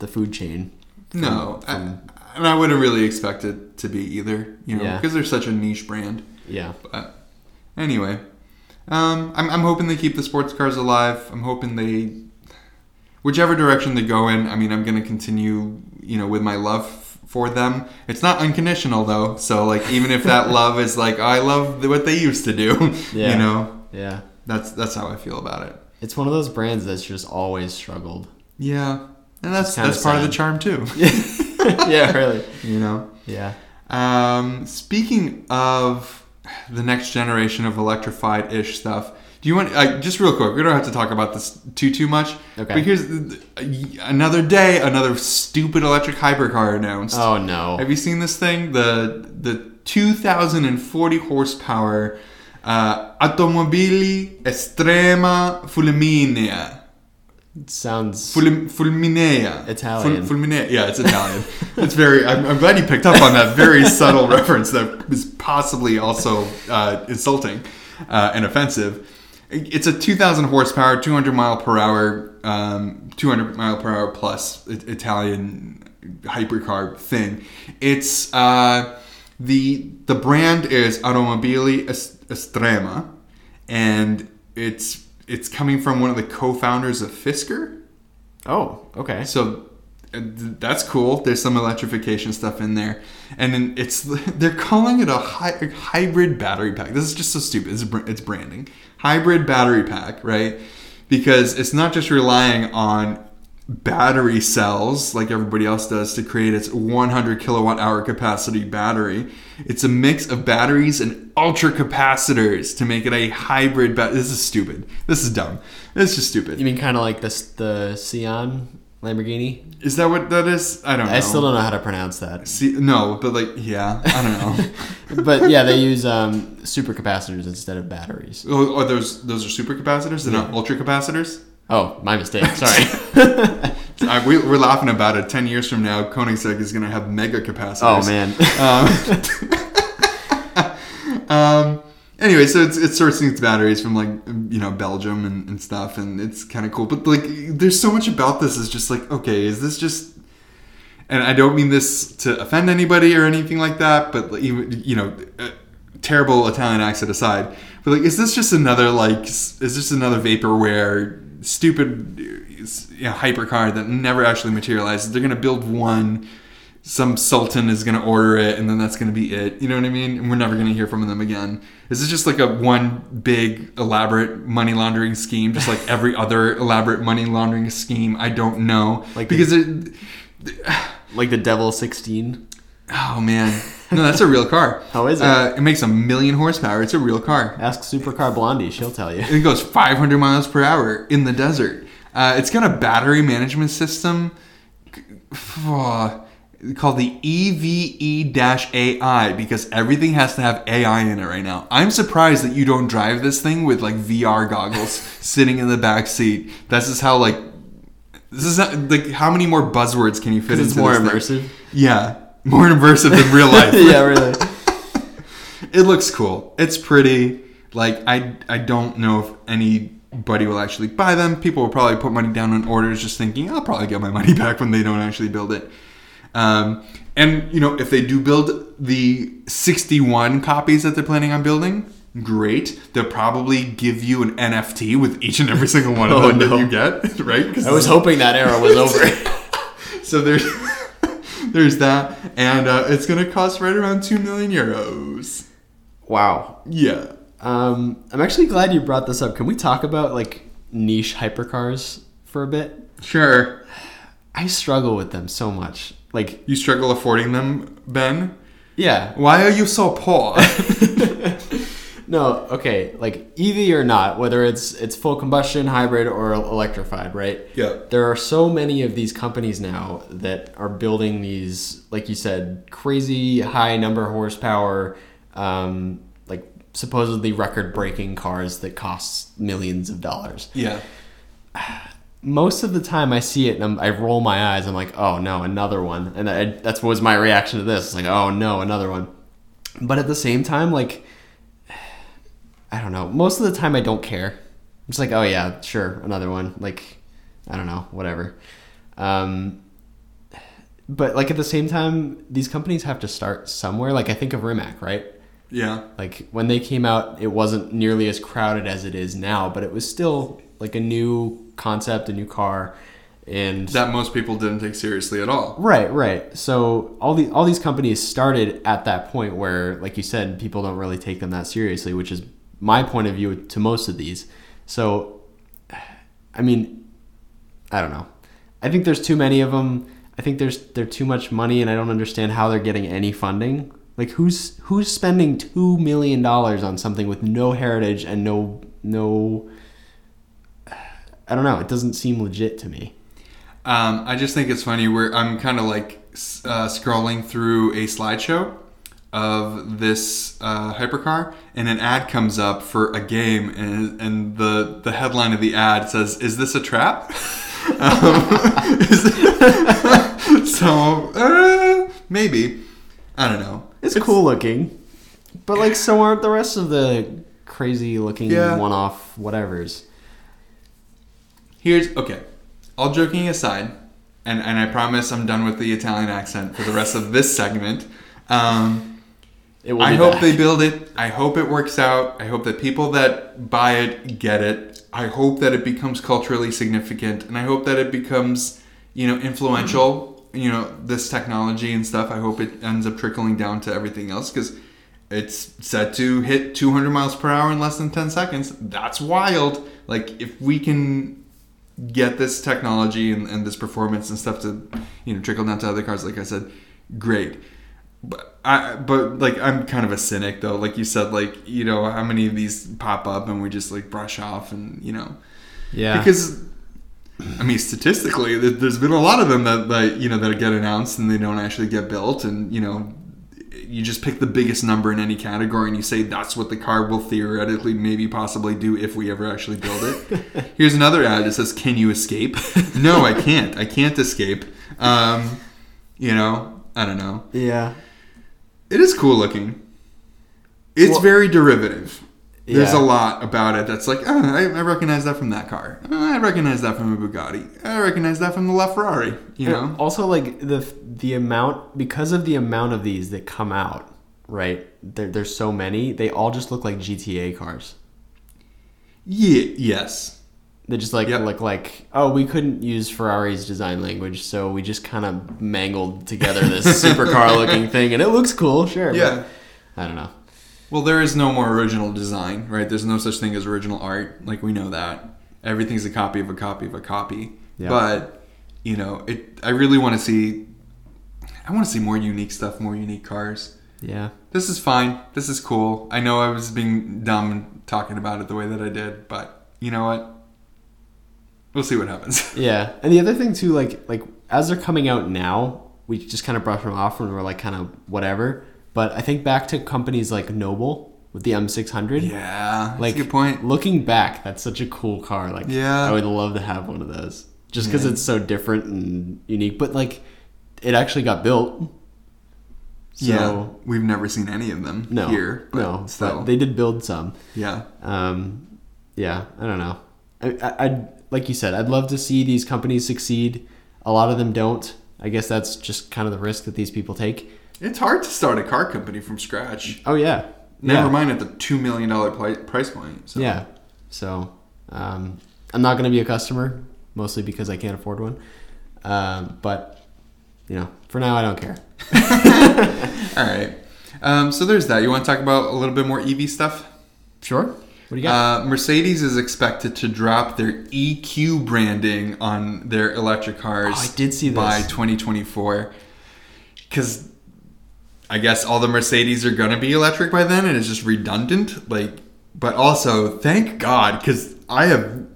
the food chain. from- no. I- from- and I wouldn't really expect it to be either. You know, Yeah. because they're such a niche brand. yeah. But anyway, um, I'm, I'm hoping they keep the sports cars alive. I'm hoping they, whichever direction they go in. I mean, I'm gonna continue, you know, with my love for them. It's not unconditional though. So like, even if that love is like, I love what they used to do, Yeah. you know, Yeah. that's that's how I feel about it. It's one of those brands that's just always struggled. Yeah, and that's that's part of the charm too. yeah, really. you know. Yeah. Um, speaking of the next generation of electrified ish stuff, do you want uh, just real quick? We don't have to talk about this too too much. Okay. But here's the- another day, another stupid electric hypercar announced. Oh no. Have you seen this thing? The the 2040 horsepower uh, Automobili Estrema Fulminea. It sounds Fulm- Fulminea. Italian. Ful- fulminea. Yeah, it's Italian. it's very. I'm, I'm glad you picked up on that very subtle reference that is possibly also uh, insulting uh, and offensive. It's a 2,000 horsepower, 200 mile per hour, um, 200 mile per hour plus Italian hypercar thing. It's uh, the the brand is Automobili Es- Estrema, and it's it's coming from one of the co-founders of Fisker. Oh, okay. So uh, that's cool. There's some electrification stuff in there, and then it's they're calling it a, hy- hybrid battery pack. This is just so stupid. It's, it's branding hybrid battery pack, right? Because it's not just relying on battery cells like everybody else does to create its 100 kilowatt hour capacity battery. It's a mix of batteries and ultra capacitors to make it a hybrid. Ba- this is stupid. This is dumb. This is just stupid. You mean kind of like this the Sion Lamborghini? Is that what that is? I don't know. I still don't know how to pronounce that. See, no, but like, yeah, I don't know. but yeah, they use um, supercapacitors instead of batteries. oh, oh, those those are super capacitors. They're not ultra capacitors. Oh, my mistake. Sorry. I, we, we're laughing about it. Ten years from now, Koenigsegg is going to have mega capacitors. oh man. Um, um, anyway, so it's it's sourcing its batteries from like you know Belgium and, and stuff, and it's kind of cool. But like, there's so much about this. Is just like, okay, is this just? And I don't mean this to offend anybody or anything like that, but even you know, uh, terrible Italian accent aside, but like, is this just another like, is this another vaporware stupid you know, hypercar that never actually materializes? They're gonna build one some sultan is going to order it and then that's going to be it. You know what i mean? And we're never going to hear from them again. Is this just like a one big elaborate money laundering scheme just like every other elaborate money laundering scheme. I don't know. Like because it like the Devel 16. Oh man no that's a real car How is it? uh, it makes a million horsepower it's a real car Ask Supercar Blondie, she'll tell you. it goes 500 miles per hour in the desert. Uh, it's got a battery management system uh, called the EVE-AI because everything has to have AI in it right now. I'm surprised that you don't drive this thing with like VR goggles sitting in the back seat. This is how like this is not, like how many more buzzwords can you fit into It's more this thing? immersive. Yeah, more immersive than real life yeah, really. it looks cool. It's pretty. Like I I don't know if anybody will actually buy them. People will probably put money down on orders just thinking I'll probably get my money back when they don't actually build it. Um, and you know if they do build the 61 copies that they're planning on building, great. They'll probably give you an NFT with each and every single one of Oh, them no. that you get, right? I was hoping that era was over. so there's there's that, and uh, it's gonna cost right around two million euros. wow. Yeah. Um, I'm actually glad you brought this up. Can we talk about like niche hypercars for a bit? Sure. I struggle with them so much. Like, You struggle affording them, Ben? yeah, Why are you so poor? no, okay, like EV or not, whether it's it's full combustion, hybrid, or electrified, right? Yeah. There are so many of these companies now that are building these, like you said, crazy high number horsepower, um, like supposedly record-breaking cars that cost millions of dollars. Yeah. Most of the time, I see it and I'm, I roll my eyes. I'm like, oh no, another one, and I, that's what was my reaction to this. It's like, oh no, another one. But at the same time, like I don't know. Most of the time, I don't care. It's like, oh yeah, sure, another one. Like, I don't know, whatever. Um, but like at the same time, these companies have to start somewhere. Like I think of Rimac, right? Yeah. Like when they came out, it wasn't nearly as crowded as it is now, but it was still like a new concept, a new car, and That most people didn't take seriously at all. Right, right. So all the all these companies started at that point where, like you said, people don't really take them that seriously, which is my point of view to most of these. So, I mean, I don't know. I think there's too many of them. I think there's they're too much money, and I don't understand how they're getting any funding. Like who's who's spending two million dollars on something with no heritage and no no. I don't know. It doesn't seem legit to me. Um, I just think it's funny where I'm kind of like uh, scrolling through a slideshow of this uh, hypercar, and an ad comes up for a game, and, and the the headline of the ad says, "Is this a trap?" um, is- so uh, maybe I don't know. It's, cool looking, but like so aren't the rest of the crazy looking Yeah. one-off whatevers. Here's okay. All joking aside, and, and I promise I'm done with the Italian accent for the rest of this segment. Um, It will I hope back. they build it. I hope it works out. I hope that people that buy it get it. I hope that it becomes culturally significant, and I hope that it becomes, you know, influential. You know, this technology and stuff. I hope it ends up trickling down to everything else because it's set to hit 200 miles per hour in less than 10 seconds. That's wild. Like if we can get this technology and, and this performance and stuff to you know trickle down to other cars like i said great but i but like i'm kind of a cynic though. Like you said like you know how many of these pop up and we just like brush off and you know. Yeah. because i mean statistically there- there's been a lot of them that, that you know that get announced and they don't actually get built and you know you just pick the biggest number in any category and you say that's what the car will theoretically maybe possibly do if we ever actually build it. Here's another ad that says can you escape? No i can't. I can't escape. Um, you know i don't know. Yeah. It is cool looking it's Well- very derivative there's Yeah. a lot about it that's like, oh, I, I recognize that from that car. Oh, I recognize that from a Bugatti. Ah, I recognize that from the LaFerrari. You know? Also, like the the amount because of the amount of these that come out, right? There, there's so many. They all just look like GTA cars. Yeah. Yes. They just like Yep. look like oh we couldn't use Ferrari's design language, so we just kind of mangled together this supercar looking thing, and it looks cool, sure. but Yeah. I don't know. Well, there is no more original design, right? There's no such thing as original art. Like we know that everything's a copy of a copy of a copy. Yeah. But you know, it. I really want to see. I want to see more unique stuff, more unique cars. Yeah. This is fine. This is cool. I know I was being dumb talking about it the way that I did, but you know what? We'll see what happens. Yeah, and the other thing too, like like as they're coming out now, we just kind of brush them off and we're like kind of whatever. But I think back to companies like Noble with the M600. yeah, like good point. Looking back, that's such a cool car. Like, Yeah. I would love to have one of those, just because Yeah. it's so different and unique. But like, it actually got built. So, yeah, we've never seen any of them No, here, but no, still, they did build some. yeah. Um, yeah, I don't know. I, I, I'd like you said, I'd love to see these companies succeed. A lot of them don't. I guess that's just kind of the risk that these people take. It's hard to start a car company from scratch. Oh yeah, Never yeah. mind at the two million dollar price point. So. Yeah. So um, I'm not going to be a customer, mostly because I can't afford one. Um, but you know, for now, I don't care. All right. Um, so there's that. You want to talk about a little bit more EV stuff? Sure. What do you got? Uh, Mercedes is expected to drop their EQ branding on their electric cars. Oh, I did see by 2024. Because I guess all the Mercedes are gonna be electric by then, and it's just redundant. Like, but also thank God because I have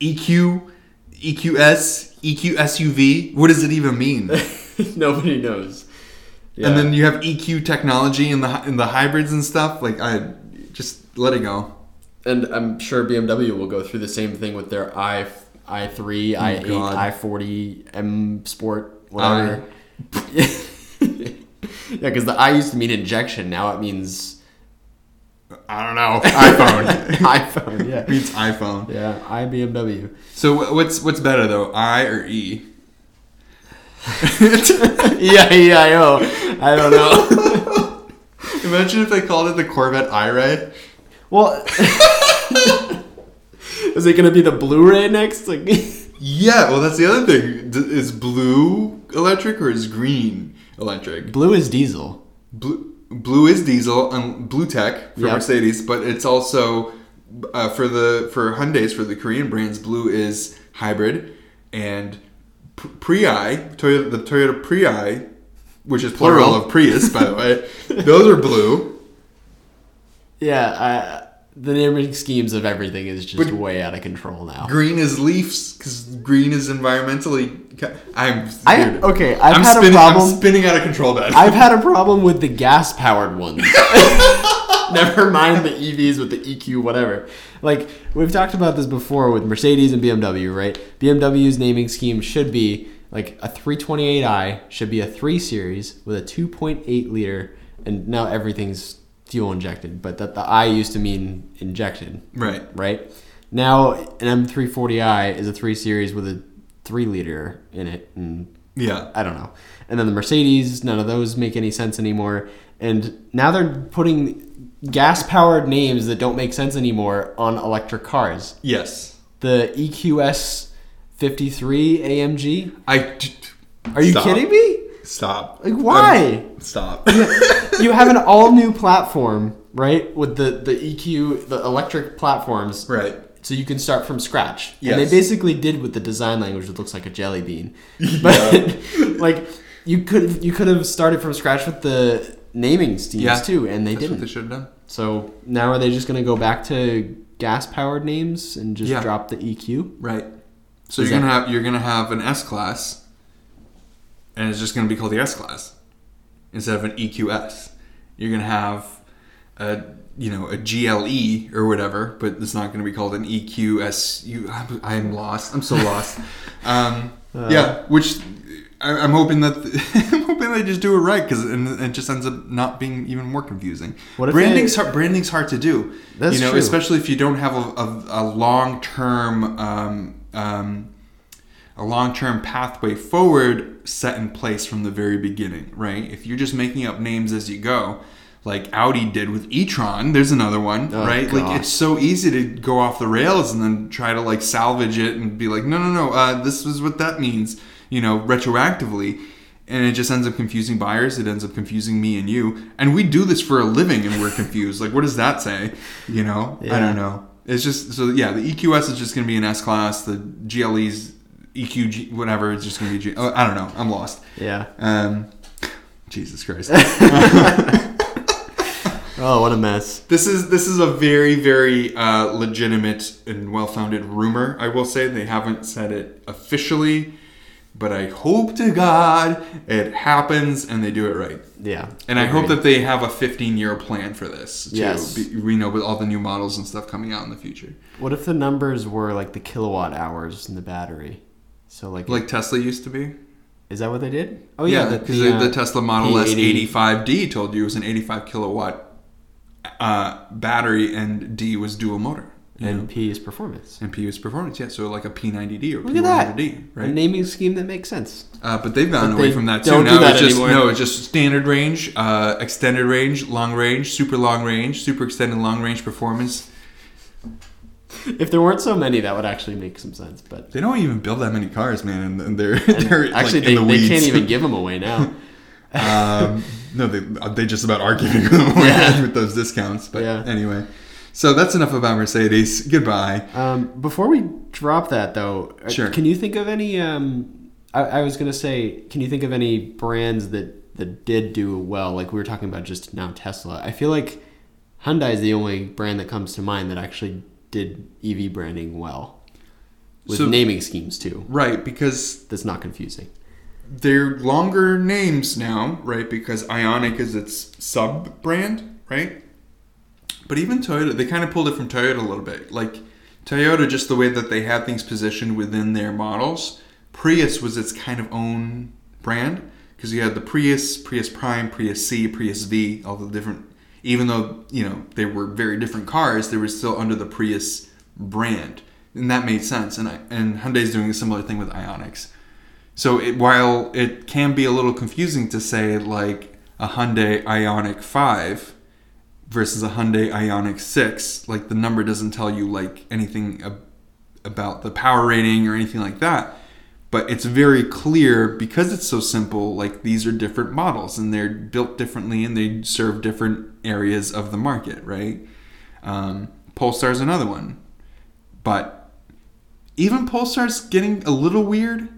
EQ, EQS, EQ SUV. What does it even mean? Nobody knows. And then you have EQ technology in the in the hybrids and stuff. Like I just let it go. and I'm sure BMW will go through the same thing with their i i3, i8, Oh, God. i40, M Sport, whatever. yeah, because the I used to mean injection. Now it means I don't know. iPhone. iPhone. Yeah, it means iPhone. yeah, I BMW. So what's what's better though, I or E? Yeah, yeah, I know. I don't know. Imagine if they called it the Corvette iRay. Well, is it gonna be the Blu-ray next? Like, Yeah, well that's the other thing. Is blue electric or is green electric? blue is diesel. Blue, blue is diesel and blue tech for Yep. Mercedes, but it's also uh, for the for Hyundai's for the Korean brands. Blue is hybrid and P- Prii Toyota the Toyota Prii, which is plural, Plural. of Prius by the way. Those are blue. Yeah, I, the naming schemes of everything is just But- way out of control now. Green is Leafs because green is environmentally. I'm I dude, okay. I've I'm had spinning, a problem. I'm spinning out of control, Ben. I've had a problem with the gas powered ones. Never mind the EVs with the EQ, whatever. Like, we've talked about this before with Mercedes and BMW, right? BMW's naming scheme should be like a 328i should be a 3 Series with a 2.8 liter, and now everything's fuel injected, but that the I used to mean injected, right. right? Now, an M340i is a 3 Series with a 3 liter in it, and Yeah. I don't know. And then the Mercedes, none of those make any sense anymore. And now they're putting gas powered names that don't make sense anymore on electric cars. Yes. The EQS 53 AMG. I. Are you Stop. kidding me? Stop. Like, why? Um, stop. you have an all new platform, right? With the, the EQ, the electric platforms. right. So you can start from scratch. And they basically did with the design language that looks like a jelly bean. But like you could you could have started from scratch with the naming schemes Yeah. too, and they That's didn't. they should have done. so now are they just gonna go back to gas powered names and just Yeah. drop the EQ? Right. So Is you're that- gonna have you're gonna have an S class, and it's just gonna be called the S class instead of an EQS. You're gonna have a you know a GLE or whatever, but it's not gonna be called an EQS. You, I'm, I'm lost. I'm so lost. um, Uh. yeah, which I, I'm hoping that I'm hoping they just do it right because it just ends up not being even more confusing. What branding's they- hard, branding's hard to do. That's you know, true. especially if you don't have a, a, a long term um, um, a long term pathway forward set in place from the very beginning, right? If you're just making up names as you go, like Audi did with e-tron, there's another one, Oh, right? gosh. Like it's so easy to go off the rails and then try to like salvage it and be like, no, no, no, uh, this is what that means, you know, retroactively. And it just ends up confusing buyers. It ends up confusing me and you. And we do this for a living and we're confused. Like, what does that say? You know? I don't know. It's just, so yeah, the EQS is just going to be an S class. The GLE's EQG, whatever, it's just going to be G. Oh, I don't know. I'm lost. Yeah. Um, Jesus Christ. Oh, what a mess. This is this is a very very uh, legitimate and well founded rumor. I will say they haven't said it officially, but I hope to God it happens and they do it right. Yeah. And I hope that they have a 15 year plan for this. Too. Yes. We know with all the new models and stuff coming out in the future, What if the numbers were like the kilowatt hours in the battery? So like, like Tesla used to be. is that what they did? Oh yeah, the, because the, the, uh, Tesla Model S P80. 85D told you it was an 85 kilowatt uh, battery and D was dual motor. You know? and P is performance. and P was performance, yeah. So like a P90D or Look at that. P100D, A right? A naming scheme that makes sense. Uh, but they've gone But away they from that too. don't do Now that it's just anymore. no, it's just standard range, uh, extended range, long range, super long range, super extended long range performance. If there weren't so many, that would actually make some sense. But They don't even build that many cars, man, and, and they're and they're actually, like, they, the they can't even give them away now. um, no, they they just about are giving them away Yeah. with those discounts. But Yeah. anyway, so that's enough about Mercedes. Goodbye. Um, before we drop that, though, uh, Sure. can you think of any? Um, I, I was gonna say, can you think of any brands that that did do well, like we were talking about just now Tesla. I feel like Hyundai is the only brand that comes to mind that actually did EV branding well with So- naming schemes too. Right, because That's not confusing. they're longer names now, right? Because Ioniq is its sub brand, right? But even Toyota, they kind of pulled it from Toyota a little bit. Like Toyota, just the way that they had things positioned within their models. Prius was its kind of own brand because you had the Prius, Prius Prime, Prius C, Prius V, all the different. Even though you know they were very different cars, they were still under the Prius brand, and that made sense. And I- and Hyundai's doing a similar thing with Ioniqs. So it, while it can be a little confusing to say like a Hyundai Ioniq 5 versus a Hyundai Ioniq 6, like the number doesn't tell you like anything ab- about the power rating or anything like that. But it's very clear because it's so simple, like these are different models and they're built differently and they serve different areas of the market, right? Um, Polestar's another one. But even Polestar's getting a little weird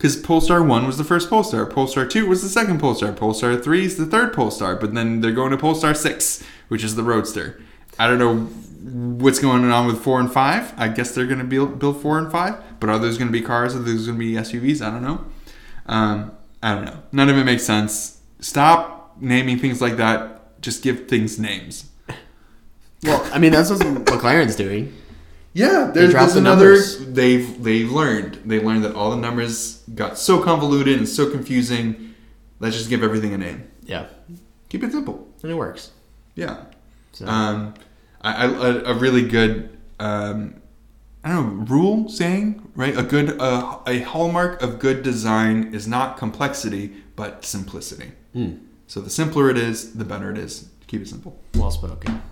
because Polestar 1 was the first Polestar, Polestar 2 was the second Polestar, Polestar 3 is the third Polestar, but then they're going to Polestar 6, which is the Roadster. I don't know what's going on with 4 and 5. I guess they're going to build, build 4 and 5, but are those going to be cars? Are those going to be SUVs? I don't know. Um, I don't know. None of it makes sense. Stop naming things like that. Just give things names. Well, I mean that's what McLaren's doing. Yeah, They there's, the another. numbers. They've they learned. They learned that all the numbers got so convoluted and so confusing. Let's just give everything a name. Yeah, Keep it simple. and it works. Yeah. So Um, I, I a, really good um, I don't know rule saying right. A good uh, a hallmark of good design is not complexity but simplicity. Hmm. So the simpler it is, the better it is. Keep it simple. well spoken.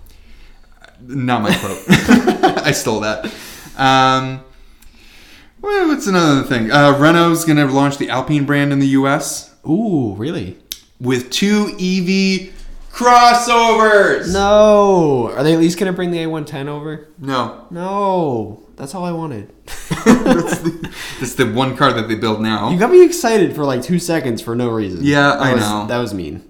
Not my quote. I stole that. Um, well, what's another thing? Uh, Renault's going to launch the Alpine brand in the U.S. Ooh, really? with two EV crossovers. No. Are they at least gonna bring the A110 over? No, No. That's all I wanted. That's the one car that they build now. You got me excited for like two seconds for no reason. Yeah, That I was- know. That was mean.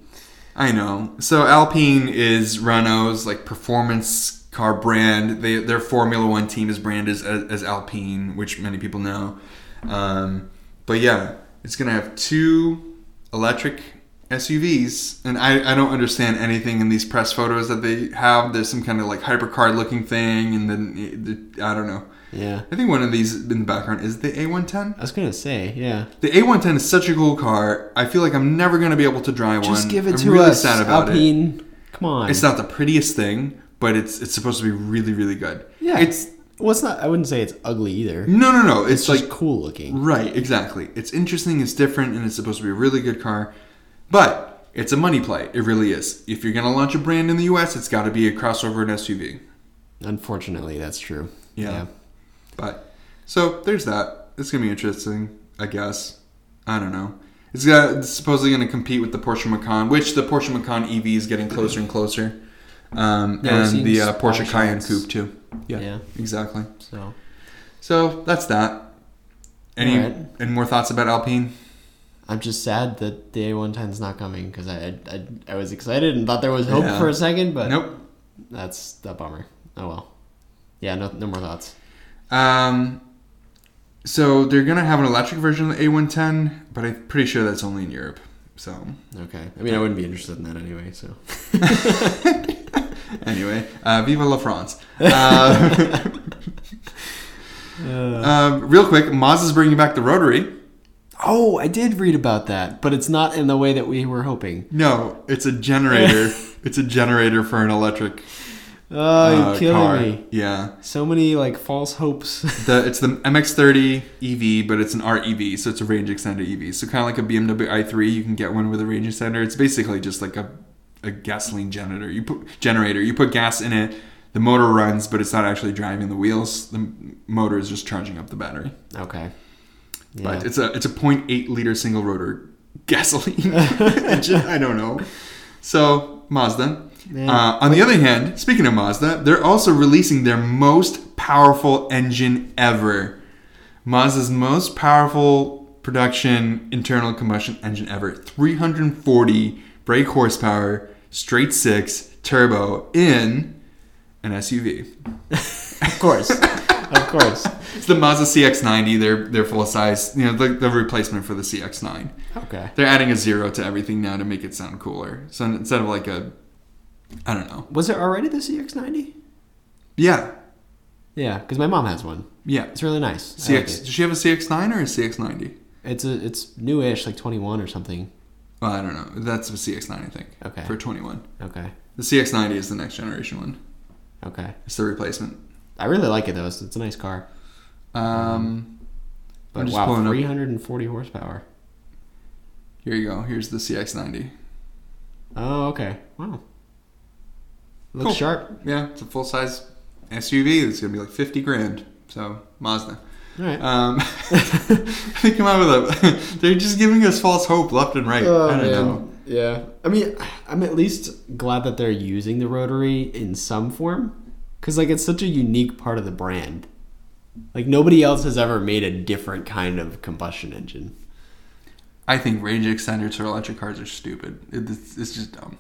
I know. So Alpine is Renault's like performance car brand. They their Formula One team is branded as, as Alpine, which many people know. Um, but yeah, it's gonna have two electric SUVs, and I, I don't understand anything in these press photos that they have. There's some kind of like hypercar looking thing, and then it- I don't know. Yeah. I think one of these in the background is the A110. I was gonna say, yeah. The A110 is such a cool car. I feel like I'm never gonna be able to drive Just one. Just give it I'm to really us, sad about it. Alpine. Come on. It's not the prettiest thing, but it's it's supposed to be really really good. Yeah. It's Well, it's not. I wouldn't say it's ugly either. no no no. It's, It's, like cool looking. right exactly. It's interesting. It's different, and it's supposed to be a really good car. But it's a money play. It really is. If you're gonna launch a brand in the U.S., it's got to be a crossover and SUV. Unfortunately, that's true. Yeah. But so there's that. It's gonna be interesting. I guess. I don't know. It's, got, it's supposedly going to compete with the Porsche Macan, which the Porsche Macan EV is getting closer and closer. Um, Yeah, and the uh, Porsche splash Cayenne. Coupe too. Yeah, Yeah. exactly. So So that's that. Any Alright. any more thoughts about Alpine? I'm just sad that the A110 is not coming because I, I I was excited and thought there was hope Yeah. for a second, but Nope. that's that bummer. Oh well. Yeah. No. No more thoughts. Um, so they're gonna have an electric version of the A110, but I'm pretty sure that's only in Europe. So Okay. I mean, I wouldn't be interested in that anyway. So. anyway, uh, Viva la France. Uh, um, real quick, Mazda's bringing back the rotary. Oh, I did read about that, but it's not in the way that we were hoping. No, it's a generator. it's a generator for an electric Oh, uh, you're killing car. me. Yeah, So many like false hopes. the it's the MX-30 EV, but it's an REV, so it's a range extender EV. So kind of like a BMW i3, you can get one with a range extender. It's basically just like a, a gasoline generator. You put generator, you put gas in it, the motor runs, but it's not actually driving the wheels. The motor is just charging up the battery. okay. Yeah. But it's a it's a 0.8 liter single rotor gasoline engine. I don't know. So Mazda. Uh, on the other hand, speaking of Mazda, they're also releasing their most powerful engine ever. Mazda's most powerful production internal combustion engine ever. 340 brake horsepower, straight six, turbo in an SUV. Of course, of course. It's the Mazda CX-90. They're they're full size. You know, the, the replacement for the CX-9. Okay. They're adding a zero to everything now to make it sound cooler. So instead of like a, I don't know. Was it already the CX90? Yeah, Yeah, because my mom has one. yeah. It's really nice. Like CX. it. Does she have a CX-9 or a CX-90? It's a it's newish, like 21 or something. Well, I don't know. That's a CX-9, I think. Okay. For 21. Okay. The CX-90 is the next generation one. Okay. It's the replacement. I really like it though. It's, it's a nice car. Um, But wow, pulling up- 340 horsepower. here you go. Here's the CX-90. Oh, okay. Wow. Looks Cool. sharp. Yeah, it's a full size SUV. It's gonna be like 50 grand. So Mazda. Right. Um, they come out with a. They're just giving us false hope left and right. Oh, I don't know. Yeah. I mean, I'm at least glad that they're using the rotary in some form. Because, like, it's such a unique part of the brand. Like, nobody else has ever made a different kind of combustion engine. I think range extenders for electric cars are stupid. It's, it's just dumb.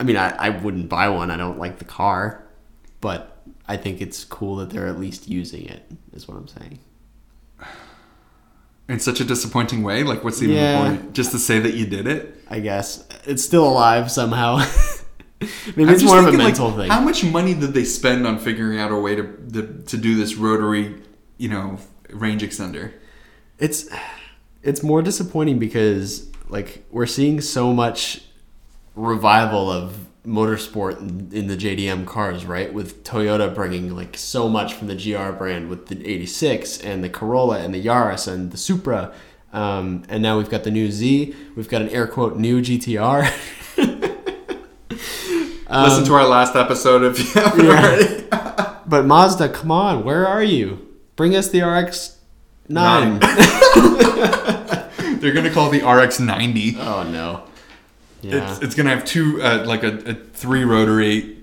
I mean, I, I wouldn't buy one. I don't like the car. But I think it's cool that they're at least using it, is what I'm saying. In such a disappointing way. Like, what's even Yeah. the point? Just to say that you did it. I guess. It's still alive somehow. Maybe I'm it's more of a thinking, like, mental thing. How much money did they spend on figuring out a way to to, to do this rotary, you know, range extender? it's it's more disappointing because like we're seeing so much revival of motorsport in, the JDM cars, right? With Toyota bringing like so much from the GR brand with the 86 and the Corolla and the Yaris and the Supra. Um, and now we've got the new Z. We've got an air quote new GTR. Listen to our last episode if you haven't yeah. already. but Mazda, come on, where are you? Bring us the RX 9. They're gonna call the RX90. oh no. Yeah. It's, it's gonna have two, uh, like a, a three rotary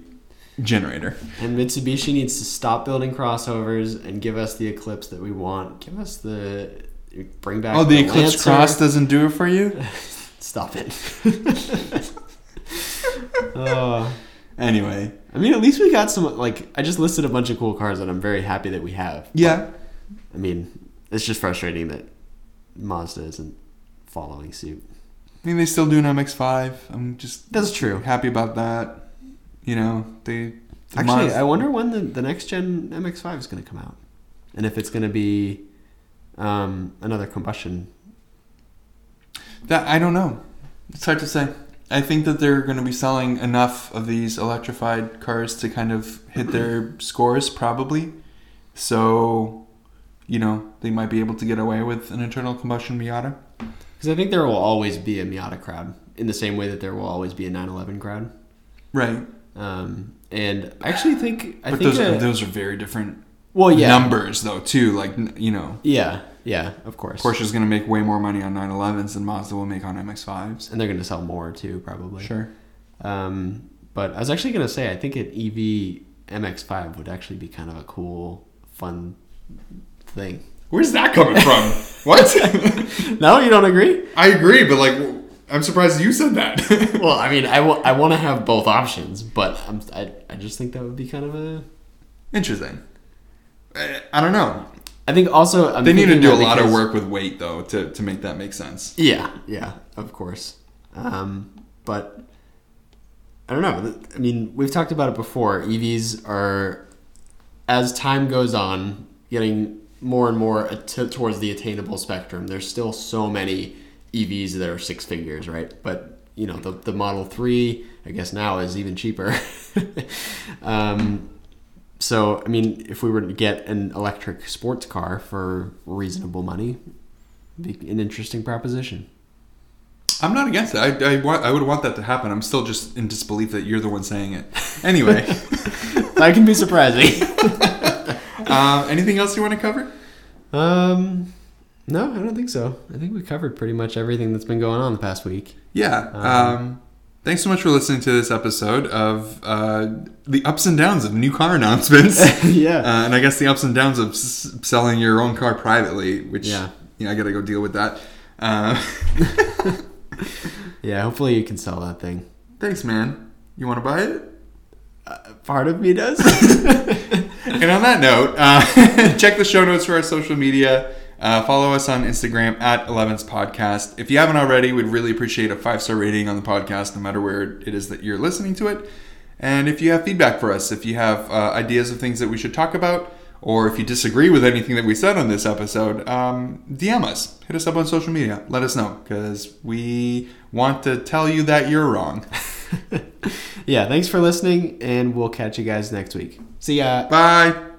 generator. And Mitsubishi needs to stop building crossovers and give us the Eclipse that we want. Give us the bring back. Oh, the Eclipse Lancer. Cross doesn't do it for you. Stop it. uh, Anyway, I mean, at least we got some. Like, I just listed a bunch of cool cars that I'm very happy that we have. yeah, I mean, it's just frustrating that Mazda isn't following suit. I mean they still do an MX-5. I'm just That's true. happy about that. You know, they the Actually, I wonder when the, the next gen MX5 is going to come out, and if it's going to be um, another combustion that I don't know. It's hard to say. I think that they're going to be selling enough of these electrified cars to kind of hit their scores, probably. So, you know, they might be able to get away with an internal combustion Miata. Because I think there will always be a Miata crowd, in the same way that there will always be a 911 crowd. Right. Um, and I actually think I but think those, uh, those are very different well, yeah, numbers, though, too. Like, you know, yeah, yeah, of course. Porsche's going to make way more money on 911s than Mazda will make on MX5s. and they're going to sell more too, probably. Sure. Um, but I was actually going to say I think an EV MX5 would actually be kind of a cool, fun thing. Where's that coming from? what? no, you don't agree? I agree, but like, I'm surprised you said that. Well, I mean, I want to have both options, but I'm, I I just think that would be kind of a. Interesting. I, I don't know. I think also I'm They need to do a lot of work with weight though to, to make that make sense. Yeah, yeah, of course. Um, but I don't know. I mean, we've talked about it before. EVs are, as time goes on, getting more and more towards the attainable spectrum. There's still so many EVs that are six figures, right? But you know, the the Model Three, I guess now is even cheaper. um, so I mean, if we were to get an electric sports car for reasonable money, be an interesting proposition. I'm not against it. I, I, want, I would want that to happen. I'm still just in disbelief that you're the one saying it. Anyway, that can be surprising. uh, anything else you want to cover? um, no, I don't think so. I think we covered pretty much everything that's been going on the past week. Yeah. Um, thanks so much for listening to this episode of uh, the ups and downs of new car announcements. yeah. Uh, and I guess the ups and downs of s- selling your own car privately, which Yeah. yeah, I gotta go deal with that. Uh, Yeah, hopefully you can sell that thing. thanks, man. You want to buy it? Part of me does. And on that note, uh, check the show notes for our social media. Uh, follow us on Instagram at 11's Podcast. If you haven't already, we'd really appreciate a five star rating on the podcast, no matter where it is that you're listening to it. And if you have feedback for us, if you have uh, ideas of things that we should talk about, or if you disagree with anything that we said on this episode, um, DM us. Hit us up on social media. Let us know because we want to tell you that you're wrong. yeah, thanks for listening, and we'll catch you guys next week. See ya. Bye.